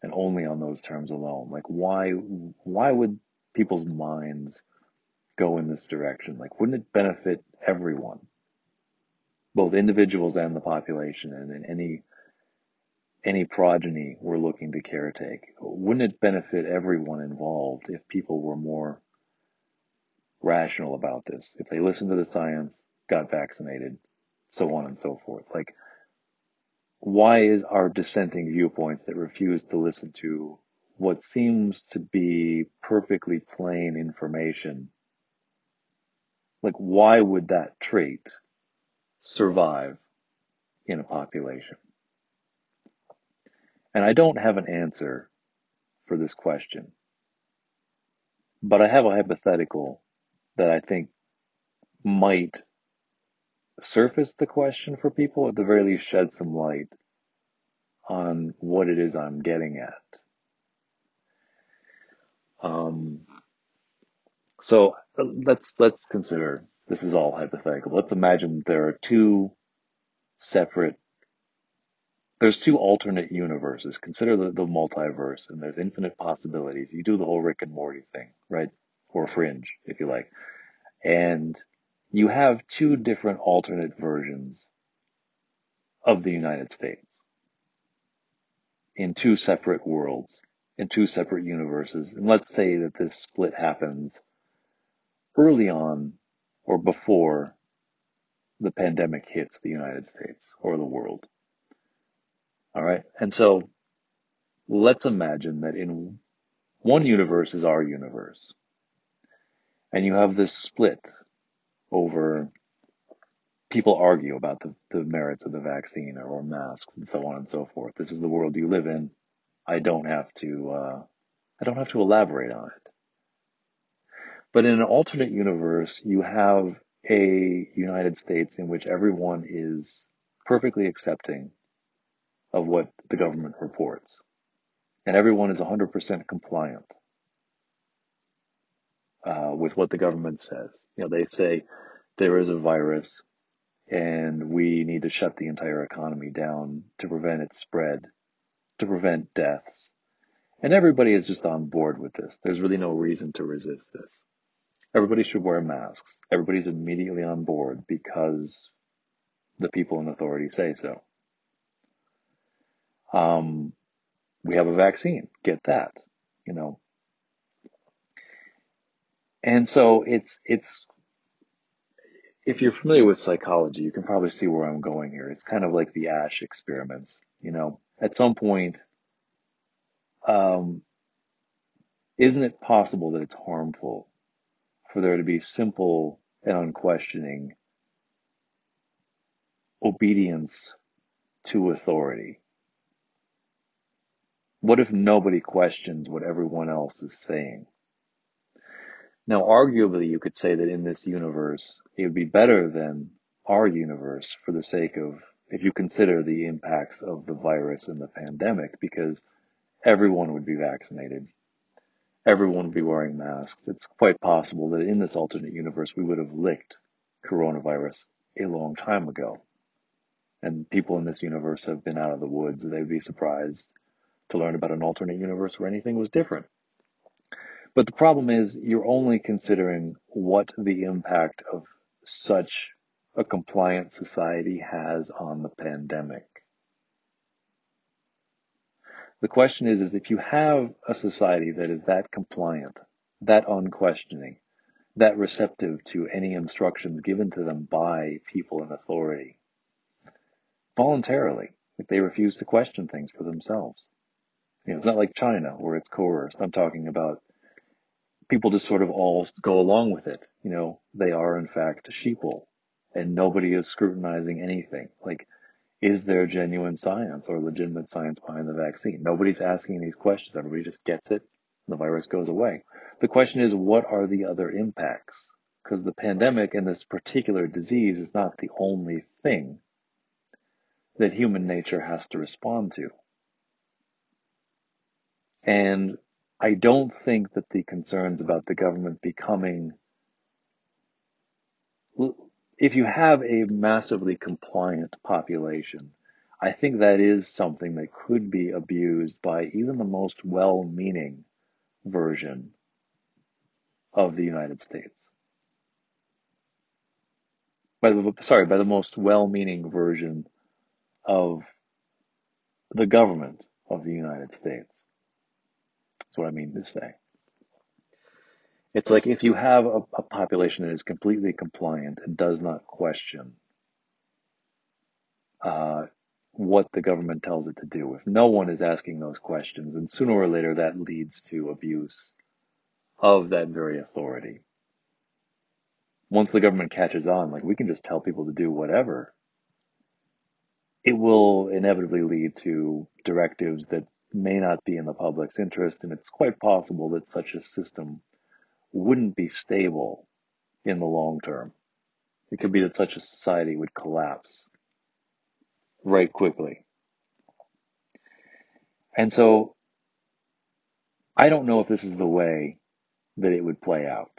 and only on those terms alone, like why why would people's minds go in this direction? Like, wouldn't it benefit everyone, both individuals and the population, and in any any progeny we're looking to caretake? Wouldn't it benefit everyone involved if people were more rational about this? If they listened to the science, got vaccinated, so on and so forth. Like, why is, are dissenting viewpoints that refuse to listen to what seems to be perfectly plain information? Like, why would that trait survive in a population? And I don't have an answer for this question, but I have a hypothetical that I think might surface the question for people, at the very least shed some light on what it is I'm getting at. Um, so let's let's consider this is all hypothetical. Let's imagine there are two separate there's two alternate universes. Consider the, the multiverse and there's infinite possibilities. You do the whole Rick and Morty thing, right? Or fringe, if you like. And you have two different alternate versions of the United States in two separate worlds, in two separate universes. And let's say that this split happens early on or before the pandemic hits the United States or the world. All right. And so let's imagine that in one universe is our universe. And you have this split over people argue about the, the merits of the vaccine or, or, masks and so on and so forth. This is the world you live in. I don't have to, uh, I don't have to elaborate on it. But in an alternate universe, you have a United States in which everyone is perfectly accepting of what the government reports. And everyone is 100% compliant uh, with what the government says. You know, they say there is a virus and we need to shut the entire economy down to prevent its spread, to prevent deaths. And everybody is just on board with this. There's really no reason to resist this. Everybody should wear masks. Everybody's immediately on board because the people in authority say so. Um, we have a vaccine. Get that, you know. And so it's, it's, if you're familiar with psychology, you can probably see where I'm going here. It's kind of like the Asch experiments, you know, at some point, um, isn't it possible that it's harmful for there to be simple and unquestioning obedience to authority? What if nobody questions what everyone else is saying? Now, arguably, you could say that in this universe, it would be better than our universe for the sake of, if you consider the impacts of the virus and the pandemic, because everyone would be vaccinated. Everyone would be wearing masks. It's quite possible that in this alternate universe, we would have licked coronavirus a long time ago. And people in this universe have been out of the woods. They'd be surprised to learn about an alternate universe where anything was different. But the problem is you're only considering what the impact of such a compliant society has on the pandemic. The question is, is if you have a society that is that compliant, that unquestioning, that receptive to any instructions given to them by people in authority, voluntarily, if they refuse to question things for themselves. You know, it's not like China where it's coerced. I'm talking about people just sort of all go along with it. You know, they are in fact sheeple and nobody is scrutinizing anything. Like, is there genuine science or legitimate science behind the vaccine? Nobody's asking these questions. Everybody just gets it. The virus goes away. The question is, what are the other impacts? Because the pandemic and this particular disease is not the only thing that human nature has to respond to. And I don't think that the concerns about the government becoming, if you have a massively compliant population, I think that is something that could be abused by even the most well-meaning version of the United States. By the, sorry, by the most well-meaning version of the government of the United States. That's what I mean to say. It's like if you have a, a population that is completely compliant and does not question uh, what the government tells it to do. If no one is asking those questions, then sooner or later that leads to abuse of that very authority. Once the government catches on, like we can just tell people to do whatever, it will inevitably lead to directives that may not be in the public's interest, and it's quite possible that such a system wouldn't be stable in the long term. It could be that such a society would collapse right quickly. And so I don't know if this is the way that it would play out.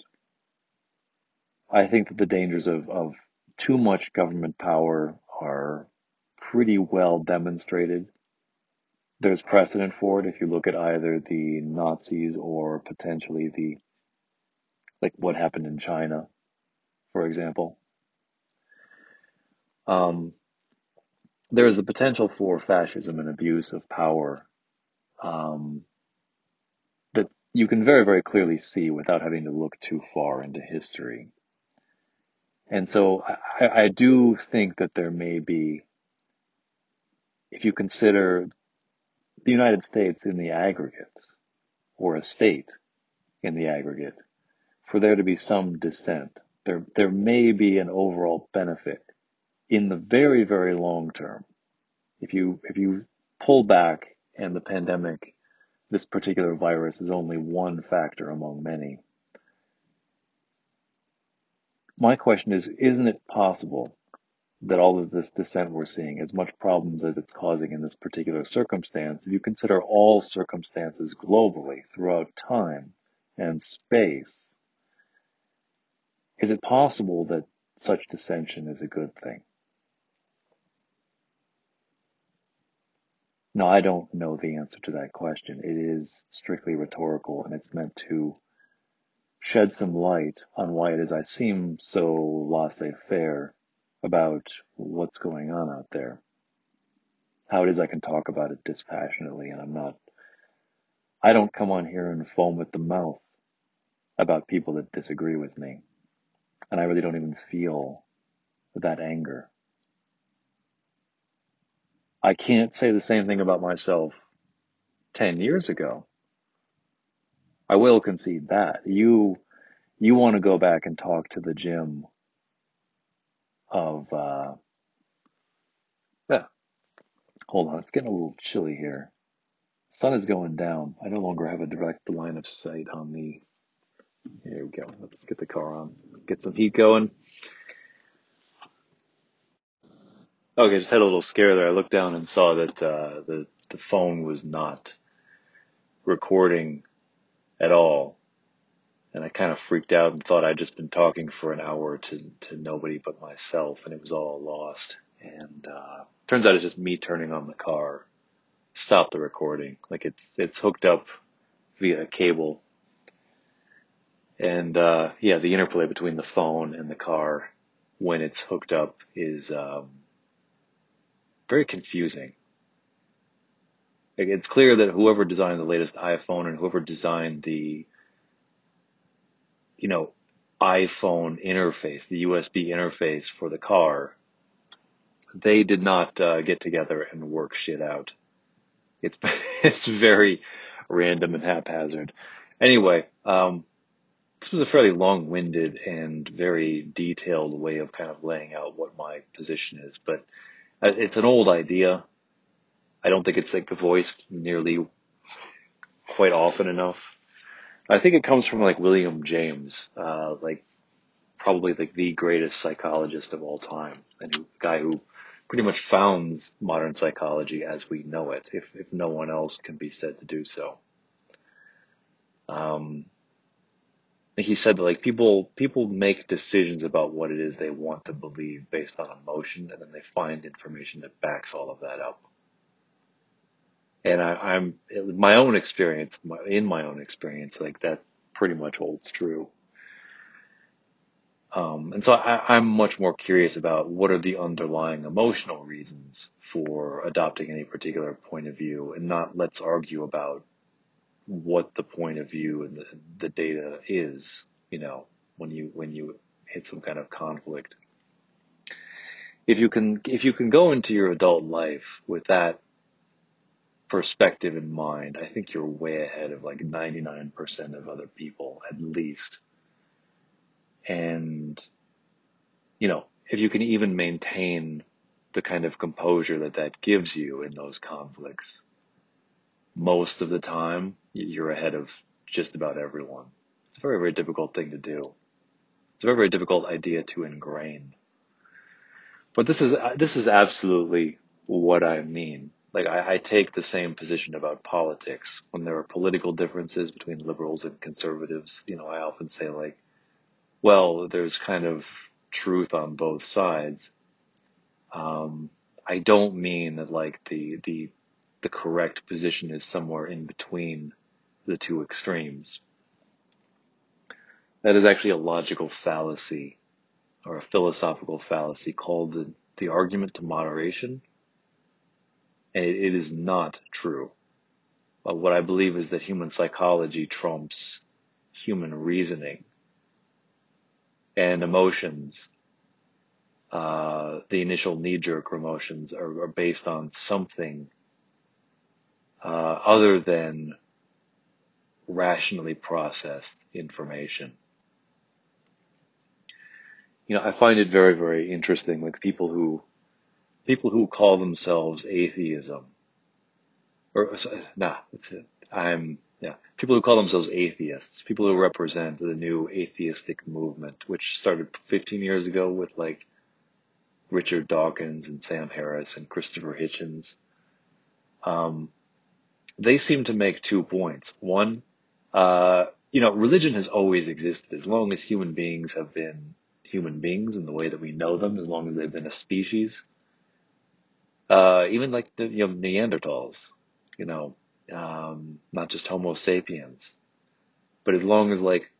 I think that the dangers of, of too much government power are pretty well demonstrated. There's precedent for it if you look at either the Nazis or potentially the, like what happened in China, for example. Um, there is the potential for fascism and abuse of power um, that you can very, very clearly see without having to look too far into history. And so I, I do think that there may be, if you consider the United States in the aggregate, or a state in the aggregate, for there to be some dissent, there, there may be an overall benefit in the very, very long term. If you, if you pull back and the pandemic, this particular virus is only one factor among many, my question is, isn't it possible that all of this dissent we're seeing, as much problems as it's causing in this particular circumstance, if you consider all circumstances globally throughout time and space, is it possible that such dissension is a good thing? Now, I don't know the answer to that question. It is strictly rhetorical and it's meant to shed some light on why it is I seem so laissez-faire about what's going on out there. How it is I can talk about it dispassionately and I'm not, I don't come on here and foam at the mouth about people that disagree with me. And I really don't even feel that anger. I can't say the same thing about myself 10 years ago. I will concede that. You, you want to go back and talk to the Jim of, uh, yeah, hold on. It's getting a little chilly here. Sun is going down. I no longer have a direct line of sight on the, here we go. Let's get the car on, get some heat going. Okay, just had a little scare there. I looked down and saw that, uh, the, the phone was not recording at all. And I kind of freaked out and thought I'd just been talking for an hour to, to nobody but myself and it was all lost. And, uh, turns out it's just me turning on the car, stop the recording. Like it's, it's hooked up via cable. And, uh, yeah, the interplay between the phone and the car when it's hooked up is, um, very confusing. It's clear that whoever designed the latest iPhone and whoever designed the you know, iPhone interface, the USB interface for the car, they did not uh, get together and work shit out. It's it's very random and haphazard. Anyway, um, this was a fairly long-winded and very detailed way of kind of laying out what my position is, but uh, it's an old idea. I don't think it's like voiced nearly quite often enough. I think it comes from like William James, uh, like probably like the greatest psychologist of all time, and who, guy who pretty much founds modern psychology as we know it, if if no one else can be said to do so. Um, he said that like people people make decisions about what it is they want to believe based on emotion, and then they find information that backs all of that up. And I, am my own experience, in my own experience, like that pretty much holds true. Um, and so I, I'm much more curious about what are the underlying emotional reasons for adopting any particular point of view and not let's argue about what the point of view and the, the data is, you know, when you, when you hit some kind of conflict. If you can, if you can go into your adult life with that perspective in mind, I think you're way ahead of like 99% of other people, at least. And, you know, if you can even maintain the kind of composure that that gives you in those conflicts, most of the time you're ahead of just about everyone. It's a very, very difficult thing to do. It's a very, very difficult idea to ingrain. But this is, this is absolutely what I mean. Like I, I take the same position about politics when there are political differences between liberals and conservatives. You know, I often say like, well, there's kind of truth on both sides. Um, I don't mean that like the, the, the correct position is somewhere in between the two extremes. That is actually a logical fallacy or a philosophical fallacy called the, the argument to moderation. And it, is not true. But what I believe is that human psychology trumps human reasoning and emotions. Uh, the initial knee-jerk emotions are, are based on something uh, other than rationally processed information you know, I find it very, very interesting, like people who, people who call themselves atheism, or, nah, I'm, yeah, people who call themselves atheists, people who represent the new atheistic movement, which started 15 years ago with like Richard Dawkins and Sam Harris and Christopher Hitchens. Um, they seem to make two points. One, uh, you know, religion has always existed as long as human beings have been human beings in the way that we know them, as long as they've been a species. Uh, even like the you know, Neanderthals, you know, um, not just Homo sapiens, but as long as like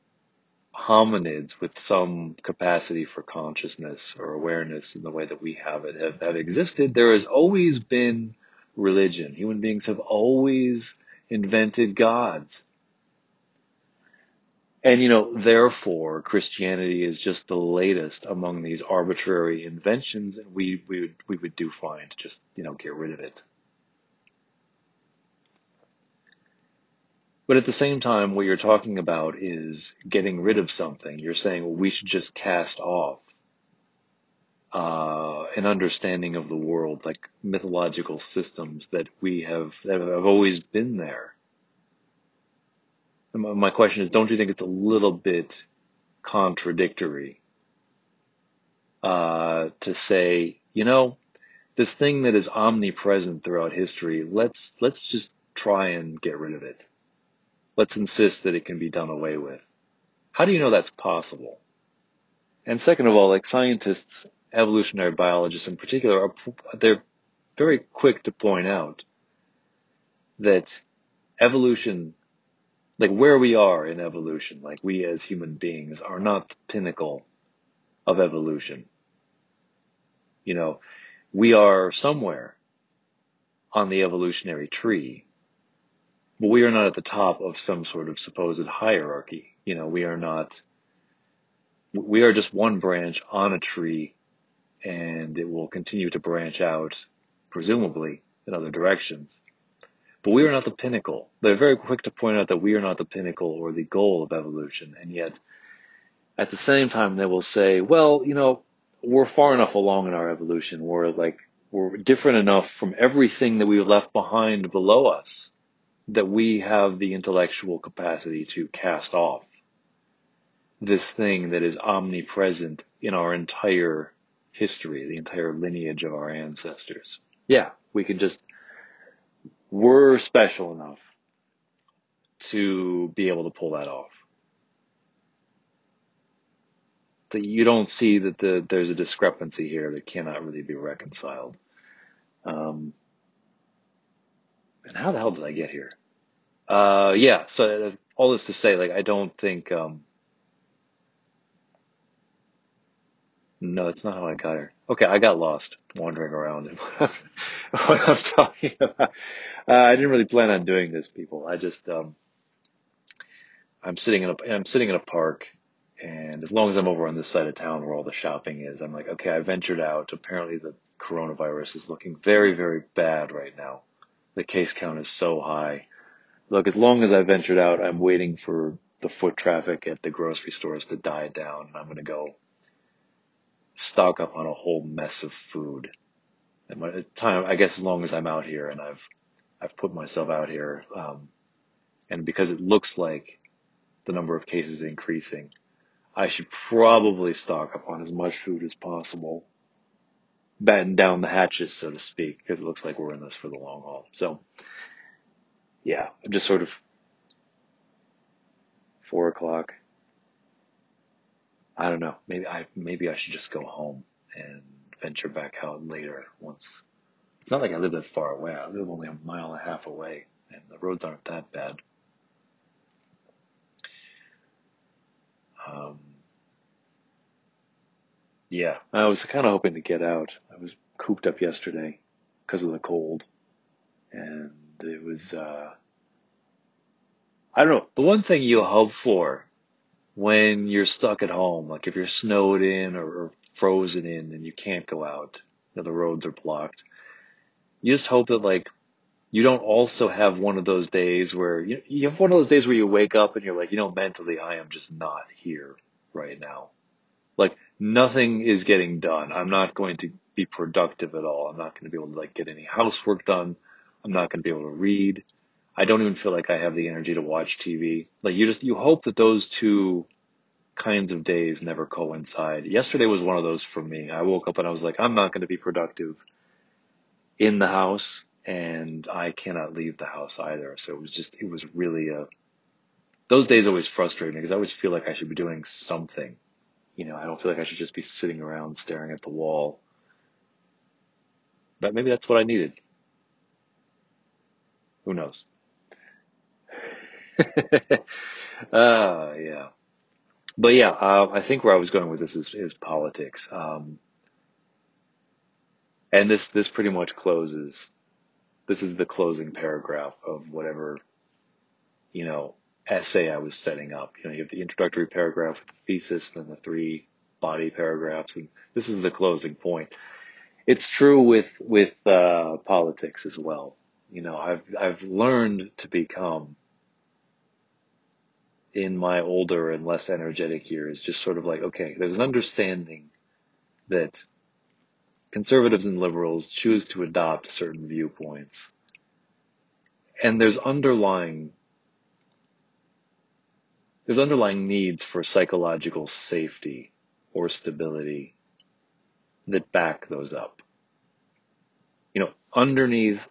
hominids with some capacity for consciousness or awareness in the way that we have it have, have existed, there has always been religion. Human beings have always invented gods. And, you know, therefore, Christianity is just the latest among these arbitrary inventions, and we, we, would, we would do fine to just, you know, get rid of it. But at the same time, what you're talking about is getting rid of something. You're saying, well, we should just cast off uh, an understanding of the world, like mythological systems that we have that have always been there my question is, don't you think it's a little bit contradictory uh, to say, you know, this thing that is omnipresent throughout history, let's let's just try and get rid of it. Let's insist that it can be done away with. How do you know that's possible? And second of all, like scientists, evolutionary biologists in particular, are, they're very quick to point out that evolution like where we are in evolution, like we as human beings are not the pinnacle of evolution. You know, we are somewhere on the evolutionary tree, but we are not at the top of some sort of supposed hierarchy. You know, we are not, we are just one branch on a tree and it will continue to branch out, presumably, in other directions. But we are not the pinnacle. They're very quick to point out that we are not the pinnacle or the goal of evolution. And yet, at the same time, they will say, well, you know, we're far enough along in our evolution. We're like, we're different enough from everything that we've left behind below us that we have the intellectual capacity to cast off this thing that is omnipresent in our entire history, the entire lineage of our ancestors. Yeah, we can just we're special enough to be able to pull that off. That you don't see that the, there's a discrepancy here that cannot really be reconciled. Um, and how the hell did I get here? Uh, yeah, so all this to say, like, I don't think, um, No, that's not how I got here. Okay, I got lost wandering around and what I'm talking about. Uh, I didn't really plan on doing this, people. I just um, I'm sitting in a I'm sitting in a park, and as long as I'm over on this side of town where all the shopping is, I'm like, okay, I ventured out. Apparently, the coronavirus is looking very, very bad right now. The case count is so high. Look, as long as I ventured out, I'm waiting for the foot traffic at the grocery stores to die down, and I'm going to go stock up on a whole mess of food. And the time, I guess, as long as I'm out here and I've I've put myself out here, um, and because it looks like the number of cases increasing, I should probably stock up on as much food as possible, batten down the hatches, so to speak, because it looks like we're in this for the long haul. So, yeah, just sort of four o'clock. I don't know. Maybe I maybe I should just go home and venture back out later once. It's not like I live that far away. I live only a mile and a half away, and the roads aren't that bad. Um, yeah, I was kind of hoping to get out. I was cooped up yesterday because of the cold, and it was. Uh, I don't know. The one thing you hope for when you're stuck at home, like if you're snowed in or, frozen in and you can't go out, you know, the roads are blocked. You just hope that like you don't also have one of those days where you you have one of those days where you wake up and you're like, you know, mentally I am just not here right now. Like nothing is getting done. I'm not going to be productive at all. I'm not going to be able to like get any housework done. I'm not going to be able to read. I don't even feel like I have the energy to watch TV. Like you just you hope that those two kinds of days never coincide. Yesterday was one of those for me. I woke up and I was like, I'm not going to be productive in the house and I cannot leave the house either. So it was just, it was really a, those days always frustrate me because I always feel like I should be doing something. You know, I don't feel like I should just be sitting around staring at the wall. But maybe that's what I needed. Who knows? Uh, yeah. But yeah, uh, I think where I was going with this is, is politics. Um, and this, this pretty much closes. This is the closing paragraph of whatever, you know, essay I was setting up. You know, you have the introductory paragraph with the thesis, then the three body paragraphs, and this is the closing point. It's true with with uh, politics as well. You know, I've I've learned to become in my older and less energetic years, just sort of like, okay, there's an understanding that conservatives and liberals choose to adopt certain viewpoints. And there's underlying there's underlying needs for psychological safety or stability that back those up. You know, underneath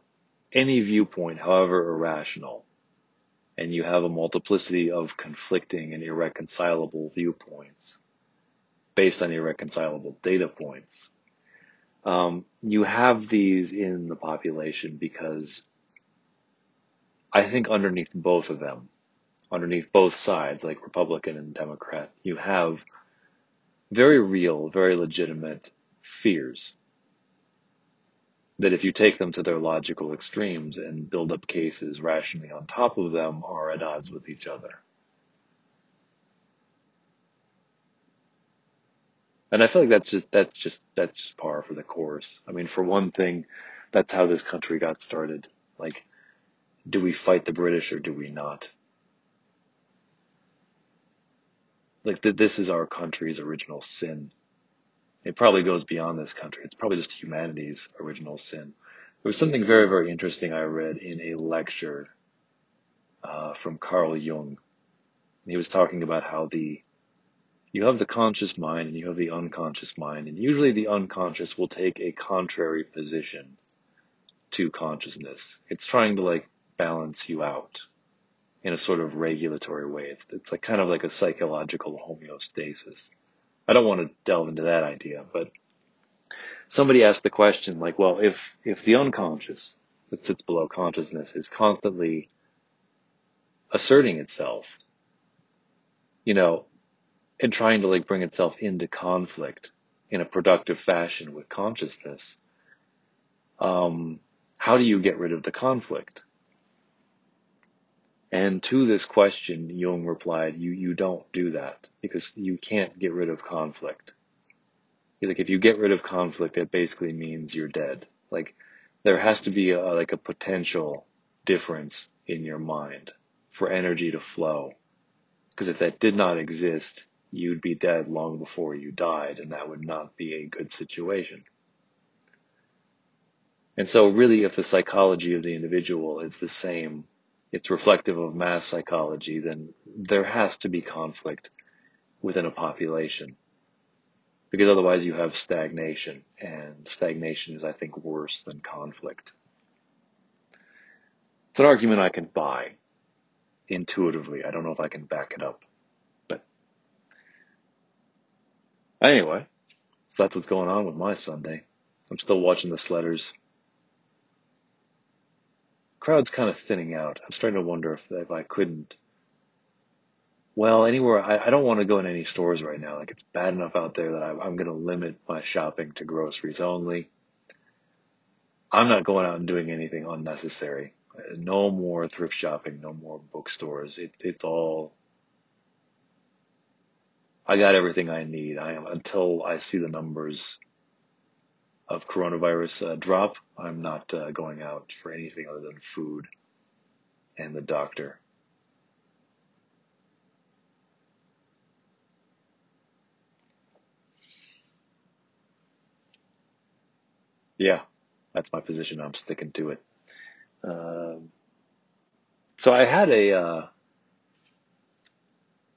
any viewpoint, however irrational, and you have a multiplicity of conflicting and irreconcilable viewpoints based on irreconcilable data points. Um, you have these in the population because I think underneath both of them, underneath both sides, like Republican and Democrat, you have very real, very legitimate fears that if you take them to their logical extremes and build up cases rationally on top of them are at odds with each other. And I feel like that's just that's just that's just par for the course. I mean, for one thing, that's how this country got started. Like, do we fight the British or do we not? Like, th- this is our country's original sin. It probably goes beyond this country. It's probably just humanity's original sin. There was something very, very interesting I read in a lecture uh, from Carl Jung. He was talking about how the you have the conscious mind and you have the unconscious mind, and usually the unconscious will take a contrary position to consciousness. It's trying to like balance you out in a sort of regulatory way. It's, it's like kind of like a psychological homeostasis. I don't want to delve into that idea, but somebody asked the question like, well, if, if the unconscious that sits below consciousness is constantly asserting itself, you know, and trying to like bring itself into conflict in a productive fashion with consciousness, um, how do you get rid of the conflict? And to this question, Jung replied, you, you don't do that because you can't get rid of conflict. Like, if you get rid of conflict, it basically means you're dead. Like, there has to be a, like a potential difference in your mind for energy to flow. Because if that did not exist, you'd be dead long before you died, and that would not be a good situation. And so really, if the psychology of the individual is the same it's reflective of mass psychology, then there has to be conflict within a population. Because otherwise you have stagnation, and stagnation is, I think, worse than conflict. It's an argument I can buy intuitively. I don't know if I can back it up. But anyway, so that's what's going on with my Sunday. I'm still watching the Sledders crowd's kind of thinning out. I'm starting to wonder if, if I couldn't. Well, anywhere, I, I don't want to go in any stores right now. Like, it's bad enough out there that I, I'm going to limit my shopping to groceries only. I'm not going out and doing anything unnecessary. No more thrift shopping, no more bookstores. It, it's all, I got everything I need. I am, until I see the numbers of coronavirus uh, drop, I'm not uh, going out for anything other than food and the doctor. Yeah, that's my position. I'm sticking to it. Um, so I had a, uh,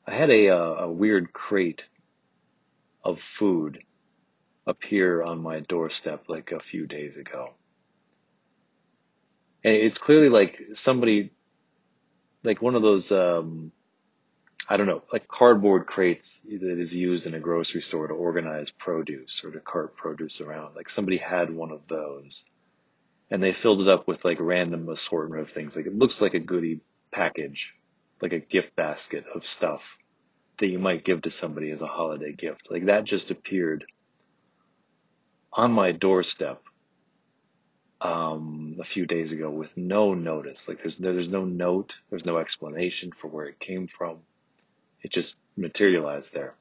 I had a, uh, a weird crate of food appear on my doorstep like a few days ago. And it's clearly like somebody, like one of those, um, I don't know, like cardboard crates that is used in a grocery store to organize produce or to cart produce around. Like somebody had one of those and they filled it up with like random assortment of things. Like it looks like a goodie package, like a gift basket of stuff that you might give to somebody as a holiday gift. Like that just appeared on my doorstep um, a few days ago with no notice. Like there's there's no note, there's no explanation for where it came from. It just materialized there.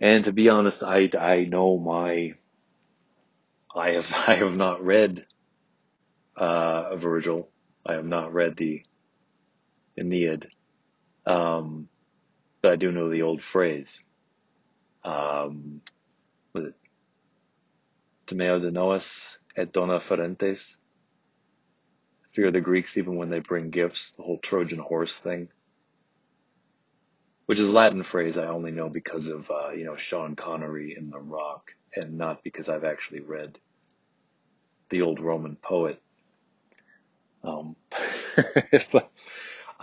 And to be honest, I I know my I have I have not read uh, Virgil. I have not read the Aeneid, um, but I do know the old phrase. Um, was it Timeo Danaos et dona ferentes? Fear the Greeks even when they bring gifts, the whole Trojan horse thing. Which is a Latin phrase I only know because of, uh, you know, Sean Connery in The Rock and not because I've actually read the old Roman poet. Um, but,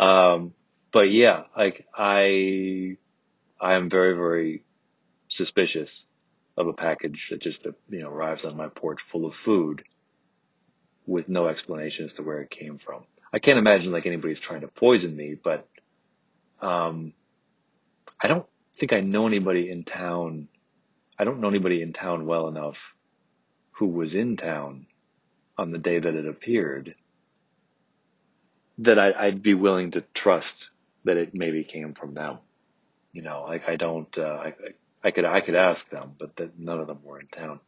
um, but yeah, like I, I am very, very suspicious of a package that just, you know, arrives on my porch full of food with no explanation as to where it came from. I can't imagine like anybody's trying to poison me, but, um, I don't think I know anybody in town. I don't know anybody in town well enough who was in town on the day that it appeared that I, would be willing to trust that it maybe came from them. You know, like I don't, uh, I, I could I could ask them, but that none of them were in town.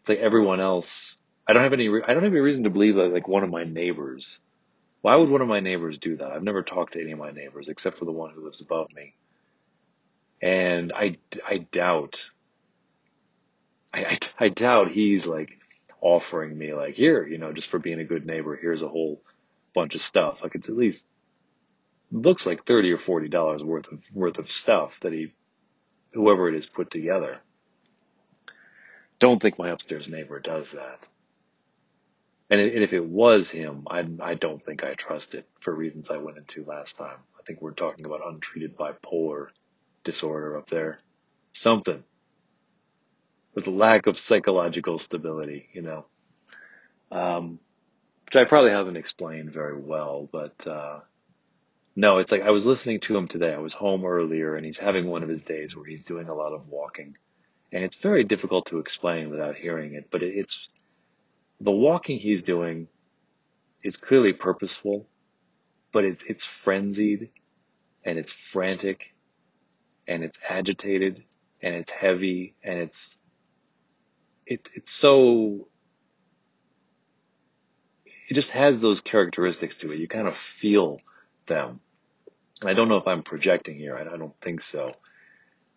It's like everyone else. I don't have any. I don't have any reason to believe that like one of my neighbors. Why would one of my neighbors do that? I've never talked to any of my neighbors except for the one who lives above me, and I I doubt. I, I, I doubt he's like offering me like here, you know, just for being a good neighbor. Here's a whole bunch of stuff. Like it's at least looks like thirty or forty dollars worth of worth of stuff that he whoever it is put together. Don't think my upstairs neighbor does that. And if it was him, I, I don't think I trust it for reasons I went into last time. I think we're talking about untreated bipolar disorder up there. Something. There's a lack of psychological stability, you know. Um, which I probably haven't explained very well, but, uh, no, it's like I was listening to him today. I was home earlier and he's having one of his days where he's doing a lot of walking And it's very difficult to explain without hearing it, but it's the walking he's doing is clearly purposeful, but it's it's frenzied and it's frantic and it's agitated and it's heavy and it's it it's so it just has those characteristics to it. You kind of feel them. I don't know if I'm projecting here. I, I don't think so.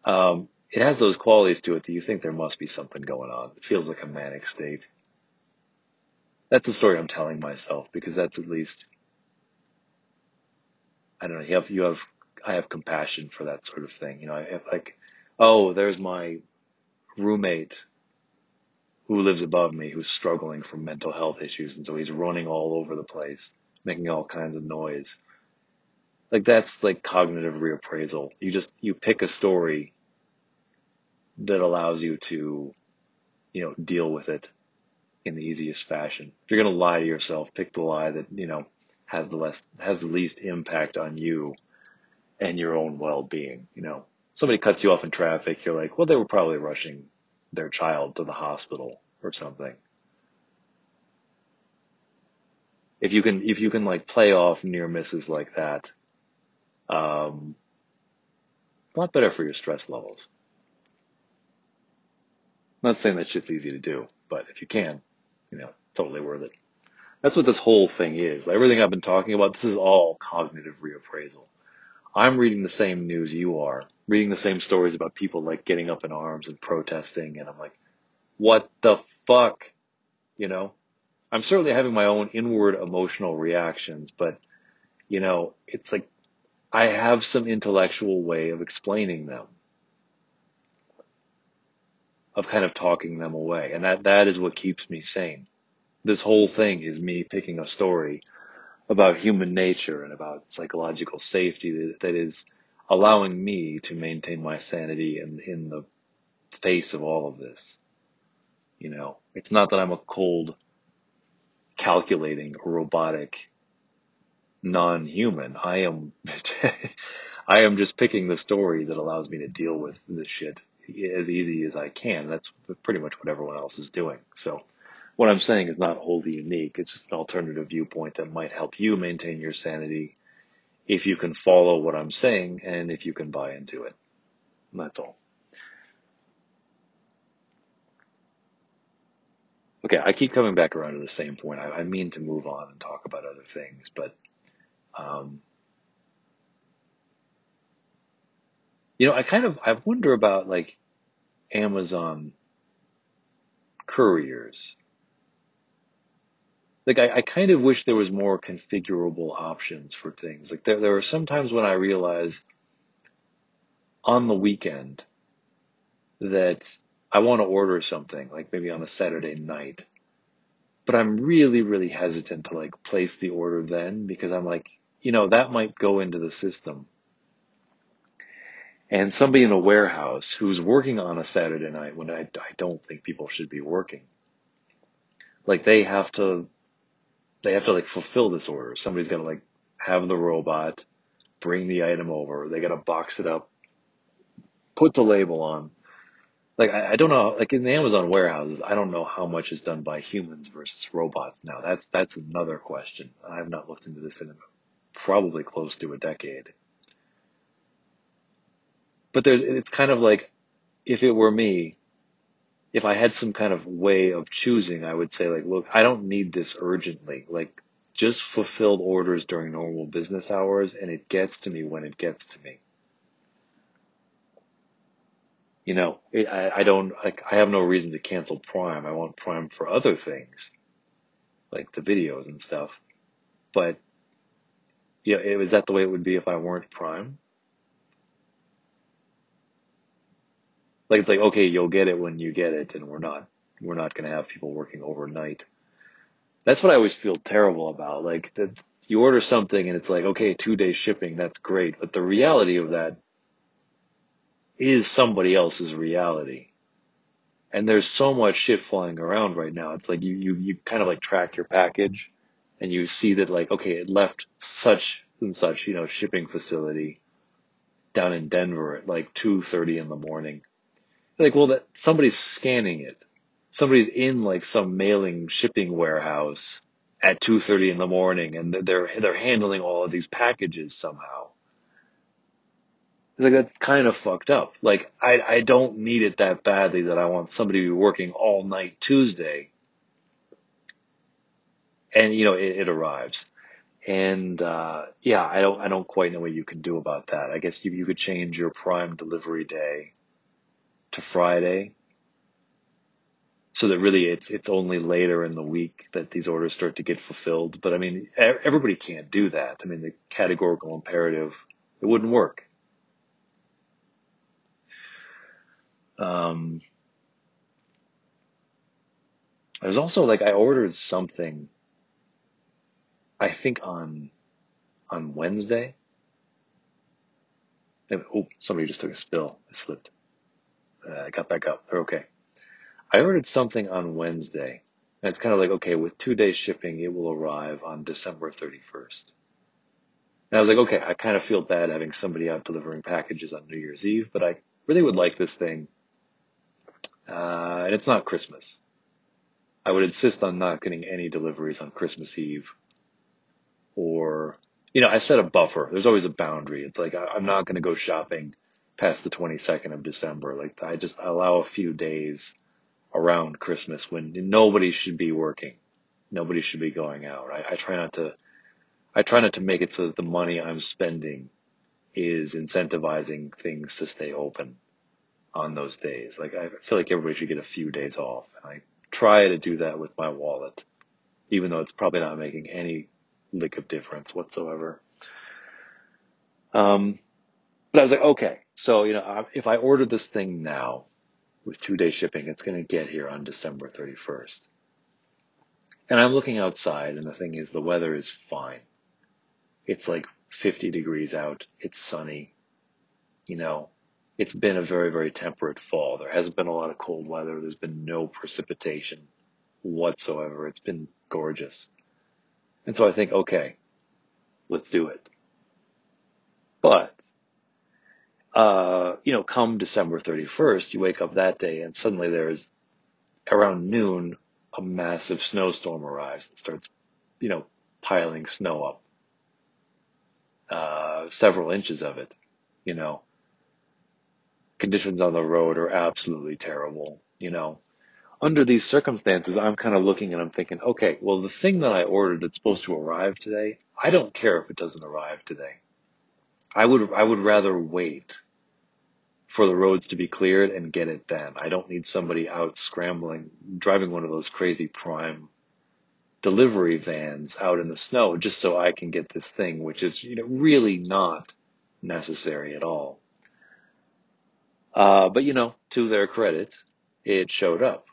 Um, it has those qualities to it that you think there must be something going on. It feels like a manic state. That's the story I'm telling myself because that's at least, I don't know, you have, you have, I have compassion for that sort of thing. You know, I have like, oh, there's my roommate who lives above me who's struggling from mental health issues. And so he's running all over the place, making all kinds of noise. Like that's like cognitive reappraisal. You just, you pick a story that allows you to, you know, deal with it in the easiest fashion. If you're to lie to yourself, pick the lie that, you know, has the less, has the least impact on you and your own well-being. You know, somebody cuts you off in traffic. You're like, well, they were probably rushing their child to the hospital or something. If you can, if you can like play off near misses like that, um, a lot better for your stress levels. I'm not saying that shit's easy to do, but if you can, you know, totally worth it. That's what this whole thing is. Everything I've been talking about, this is all cognitive reappraisal. I'm reading the same news you are, reading the same stories about people like getting up in arms and protesting, and I'm like, what the fuck? You know? I'm certainly having my own inward emotional reactions, but, you know, it's like I have some intellectual way of explaining them, of kind of talking them away. And that, that is what keeps me sane. This whole thing is me picking a story about human nature and about psychological safety that, is allowing me to maintain my sanity in, in the face of all of this. You know, it's not that I'm a cold, calculating, robotic, non-human. I am, I am just picking the story that allows me to deal with this shit as easy as I can. That's pretty much what everyone else is doing. So what I'm saying is not wholly unique. It's just an alternative viewpoint that might help you maintain your sanity if you can follow what I'm saying and if you can buy into it. That's all. Okay, I keep coming back around to the same point. I, I mean to move on and talk about other things, but um, you know, I kind of I wonder about like Amazon couriers. Like I, I kind of wish there was more configurable options for things. Like there there are some times when I realize on the weekend that I want to order something, like maybe on a Saturday night, but I'm really, really hesitant to like place the order then because I'm like, you know, that might go into the system. And somebody in a warehouse who's working on a Saturday night when I, I don't think people should be working, like they have to, they have to like fulfill this order. Somebody's got to like have the robot bring the item over. They got to box it up, put the label on, like I, I don't know like in the Amazon warehouses, I don't know how much is done by humans versus robots now. That's that's another question. I have not looked into this in probably close to a decade. But there's it's kind of like if it were me, if I had some kind of way of choosing, I would say like, look, I don't need this urgently. Like just fulfilled orders during normal business hours and it gets to me when it gets to me you know, I, I don't, like, I have no reason to cancel Prime. I want Prime for other things, like the videos and stuff. But, yeah, is that the way it would be if I weren't Prime? Like, it's like, okay, you'll get it when you get it, and we're not, we're not going to have people working overnight. That's what I always feel terrible about. Like, that you order something and it's like, okay, two day shipping, that's great. But the reality of that is somebody else's reality. And there's so much shit flying around right now. It's like you, you, you kind of like track your package and you see that like, okay, it left such and such, you know, shipping facility down in Denver at like 2.30 in the morning. Like, well, that somebody's scanning it. Somebody's in like some mailing shipping warehouse at 2.30 in the morning and they're, they're handling all of these packages somehow. It's like, that's kind of fucked up. Like, I, I don't need it that badly that I want somebody to be working all night Tuesday. And, you know, it, it arrives. And, uh, yeah, I don't, I don't quite know what you can do about that. I guess you, you could change your prime delivery day to Friday so that really it's it's only later in the week that these orders start to get fulfilled. But I mean, everybody can't do that. I mean, the categorical imperative it wouldn't work. Um, there's also like I ordered something. I think on on Wednesday. Oh, somebody just took a spill. I slipped. Uh, I got back up. They're okay. I ordered something on Wednesday. And it's kind of like, okay, with two days shipping, it will arrive on December 31st. And I was like, okay, I kind of feel bad having somebody out delivering packages on New Year's Eve, but I really would like this thing. Uh, and it's not Christmas. I would insist on not getting any deliveries on Christmas Eve. Or, you know, I set a buffer. There's always a boundary. It's like, I'm not going to go shopping past the 22nd of December. Like, I just allow a few days around Christmas when nobody should be working. Nobody should be going out. I, I try not to, I try not to make it so that the money I'm spending is incentivizing things to stay open on those days. Like I feel like everybody should get a few days off. And I try to do that with my wallet, even though it's probably not making any lick of difference whatsoever. Um, but I was like, okay, so, you know, if I order this thing now, with two day shipping, it's going to get here on December 31st. And I'm looking outside and the thing is the weather is fine. It's like 50 degrees out. It's sunny. You know, it's been a very, very temperate fall. There hasn't been a lot of cold weather. There's been no precipitation whatsoever. It's been gorgeous. And so I think, okay, let's do it. But uh, you know, come December 31st, you wake up that day and suddenly there's around noon, a massive snowstorm arrives and starts, you know, piling snow up, uh, several inches of it, you know. Conditions on the road are absolutely terrible, you know. Under these circumstances, I'm kind of looking and I'm thinking, okay, well, the thing that I ordered that's supposed to arrive today, I don't care if it doesn't arrive today. I would, I would rather wait for the roads to be cleared and get it then. I don't need somebody out scrambling, driving one of those crazy prime delivery vans out in the snow just so I can get this thing, which is, you know, really not necessary at all. Uh, but you know, to their credit, it showed up.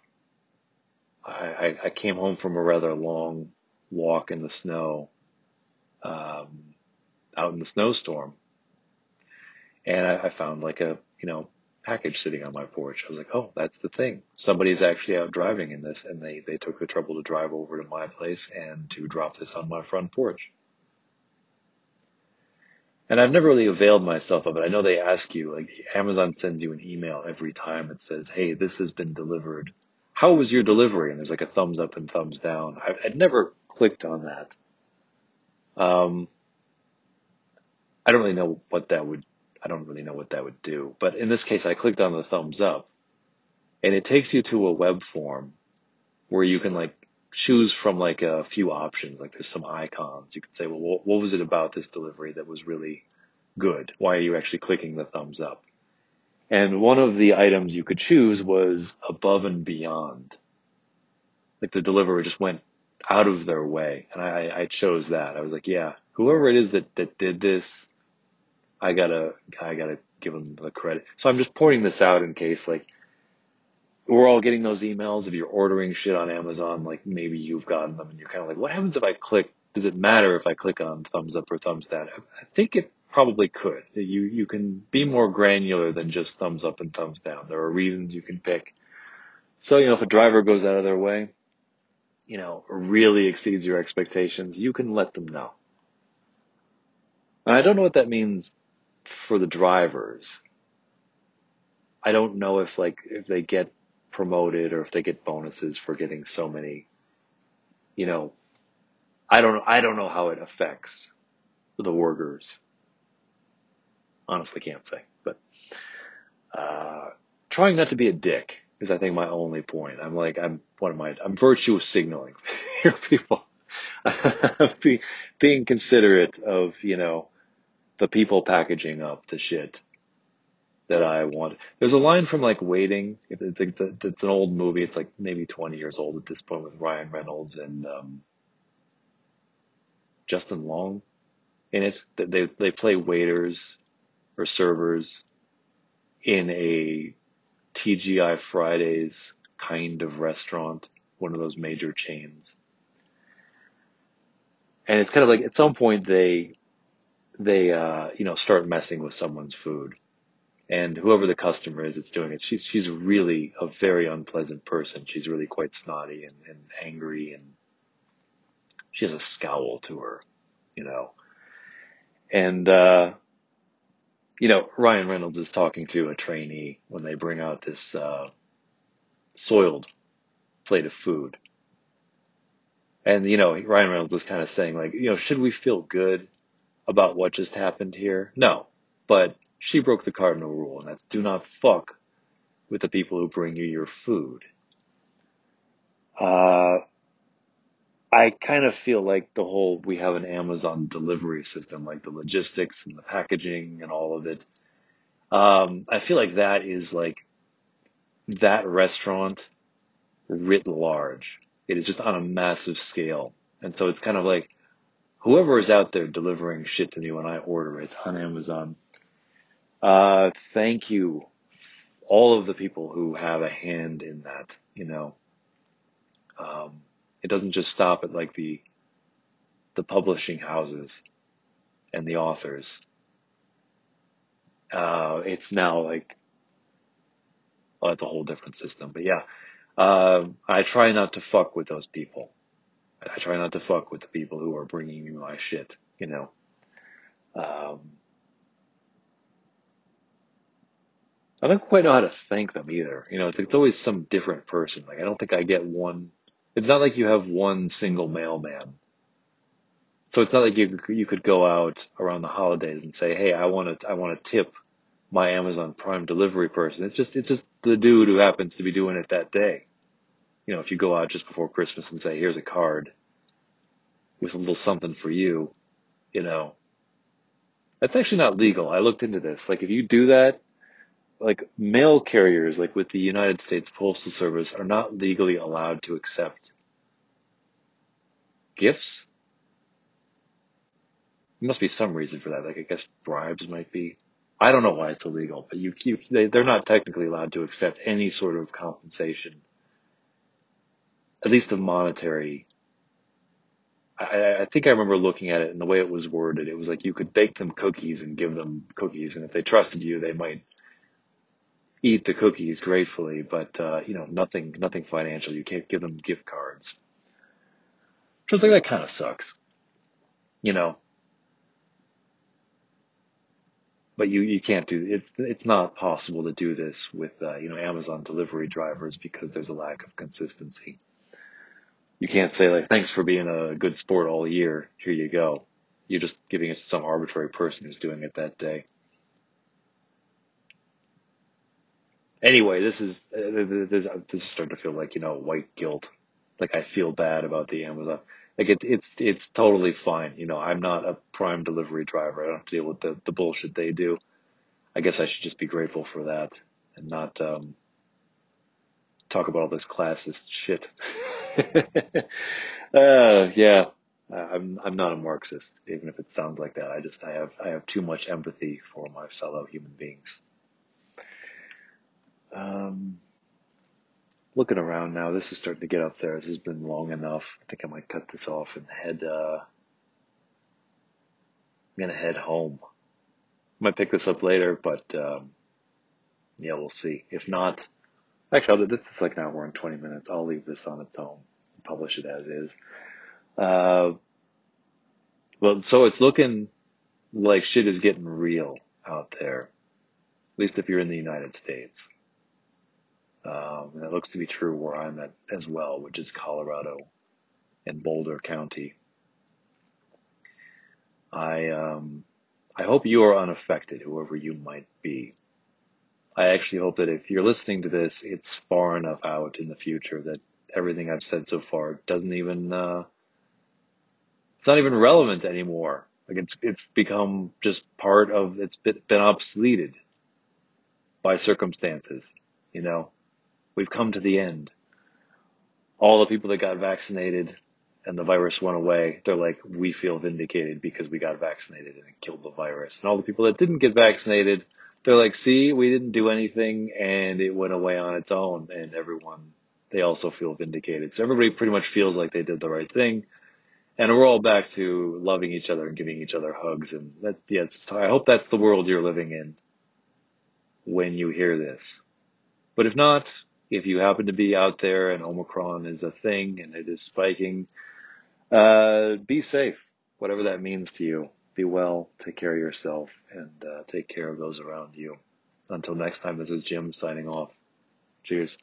I, I, came home from a rather long walk in the snow, um, out in the snowstorm and I, I found like a, you know, package sitting on my porch. I was like, oh, that's the thing. Somebody's actually out driving in this and they, they took the trouble to drive over to my place and to drop this on my front porch. And I've never really availed myself of it. I know they ask you, like Amazon sends you an email every time it says, hey, this has been delivered. How was your delivery? And there's like a thumbs up and thumbs down. I've, I'd never clicked on that. Um, I don't really know what that would I don't really know what that would do. But in this case, I clicked on the thumbs up and it takes you to a web form where you can like choose from like a few options. Like there's some icons. You can say, well, what was it about this delivery that was really good? Why are you actually clicking the thumbs up? And one of the items you could choose was above and beyond. Like the deliverer just went out of their way. And I, I chose that. I was like, yeah, whoever it is that, that did this, I gotta, I gotta give them the credit. So I'm just pointing this out in case like we're all getting those emails if you're ordering shit on Amazon, like maybe you've gotten them and you're kind of like, what happens if I click? Does it matter if I click on thumbs up or thumbs down? I think it probably could. You, you can be more granular than just thumbs up and thumbs down. There are reasons you can pick. So, you know, if a driver goes out of their way, you know, really exceeds your expectations, you can let them know. And I don't know what that means for the drivers. I don't know if like if they get promoted or if they get bonuses for getting so many, you know, I don't I don't know how it affects the workers. Honestly, can't say, but uh, trying not to be a dick is I think my only point. I'm like I'm what am I? I'm virtue signaling here, people. Be, being considerate of you know the people packaging up the shit that I want. There's a line from like Waiting. It's, it's an old movie. It's like maybe 20 years old at this point with Ryan Reynolds and um, Justin Long in it. They they play waiters or servers in a TGI Fridays kind of restaurant, one of those major chains. And it's kind of like at some point they they uh, you know start messing with someone's food and whoever the customer is that's doing it, she's she's really a very unpleasant person. She's really quite snotty and, and angry, and she has a scowl to her, you know. And uh, you know, Ryan Reynolds is talking to a trainee when they bring out this uh, soiled plate of food, and you know, Ryan Reynolds is kind of saying like, you know, should we feel good about what just happened here? No, but she broke the cardinal rule, and that's do not fuck with the people who bring you your food. Uh, I kind of feel like the whole we have an Amazon delivery system, like the logistics and the packaging and all of it. Um, I feel like that is like that restaurant writ large. It is just on a massive scale. And so it's kind of like whoever is out there delivering shit to me when I order it on Amazon, uh, thank you. All of the people who have a hand in that, you know, um, it doesn't just stop at like the, the publishing houses and the authors. Uh, it's now like, well, it's a whole different system, but yeah, uh, I try not to fuck with those people. I try not to fuck with the people who are bringing me my shit, you know. Um, I don't quite know how to thank them either. You know, it's, it's always some different person. Like, I don't think I get one. It's not like you have one single mailman. So it's not like you you could go out around the holidays and say, "Hey, I want to I want to tip my Amazon Prime delivery person." It's just it's just the dude who happens to be doing it that day. You know, if you go out just before Christmas and say, "Here's a card with a little something for you," you know, that's actually not legal. I looked into this. Like, if you do that, like mail carriers, like with the United States Postal Service, are not legally allowed to accept gifts. There must be some reason for that. Like I guess bribes might be. I don't know why it's illegal, but you, you they, they're not technically allowed to accept any sort of compensation, at least of monetary. I, I think I remember looking at it and the way it was worded. It was like you could bake them cookies and give them cookies, and if they trusted you, they might eat the cookies gratefully, but uh, you know, nothing nothing financial. You can't give them gift cards. Just like that kind of sucks. You know. But you, you can't do it's it's not possible to do this with uh, you know Amazon delivery drivers because there's a lack of consistency. You can't say like thanks for being a good sport all year. Here you go. You're just giving it to some arbitrary person who's doing it that day. Anyway, this is uh, this, this is starting to feel like you know white guilt. Like I feel bad about the Amazon. Like it, it's it's totally fine. You know, I'm not a prime delivery driver. I don't have to deal with the the bullshit they do. I guess I should just be grateful for that and not um, talk about all this classist shit. uh, yeah, I'm I'm not a Marxist, even if it sounds like that. I just I have I have too much empathy for my fellow human beings. Um, looking around now, this is starting to get up there. This has been long enough. I think I might cut this off and head. Uh, I'm gonna head home. Might pick this up later, but um, yeah, we'll see. If not, actually, this is like an hour and twenty minutes. I'll leave this on its own, and publish it as is. Uh, well, so it's looking like shit is getting real out there. At least if you're in the United States. Um, and looks to be true where I'm at as well, which is Colorado and Boulder County. I um, I hope you are unaffected, whoever you might be. I actually hope that if you're listening to this, it's far enough out in the future that everything I've said so far doesn't even uh, it's not even relevant anymore. Like it's it's become just part of it's been, been obsoleted by circumstances. You know, we've come to the end. All the people that got vaccinated and the virus went away, they're like, we feel vindicated because we got vaccinated and it killed the virus. And all the people that didn't get vaccinated, they're like, see, we didn't do anything and it went away on its own. And everyone, they also feel vindicated. So everybody pretty much feels like they did the right thing. And we're all back to loving each other and giving each other hugs. And that's, yeah, it's, I hope that's the world you're living in when you hear this. But if not, if you happen to be out there and Omicron is a thing and it is spiking, uh, be safe, whatever that means to you. Be well, take care of yourself, and uh, take care of those around you. Until next time, this is Jim signing off. Cheers.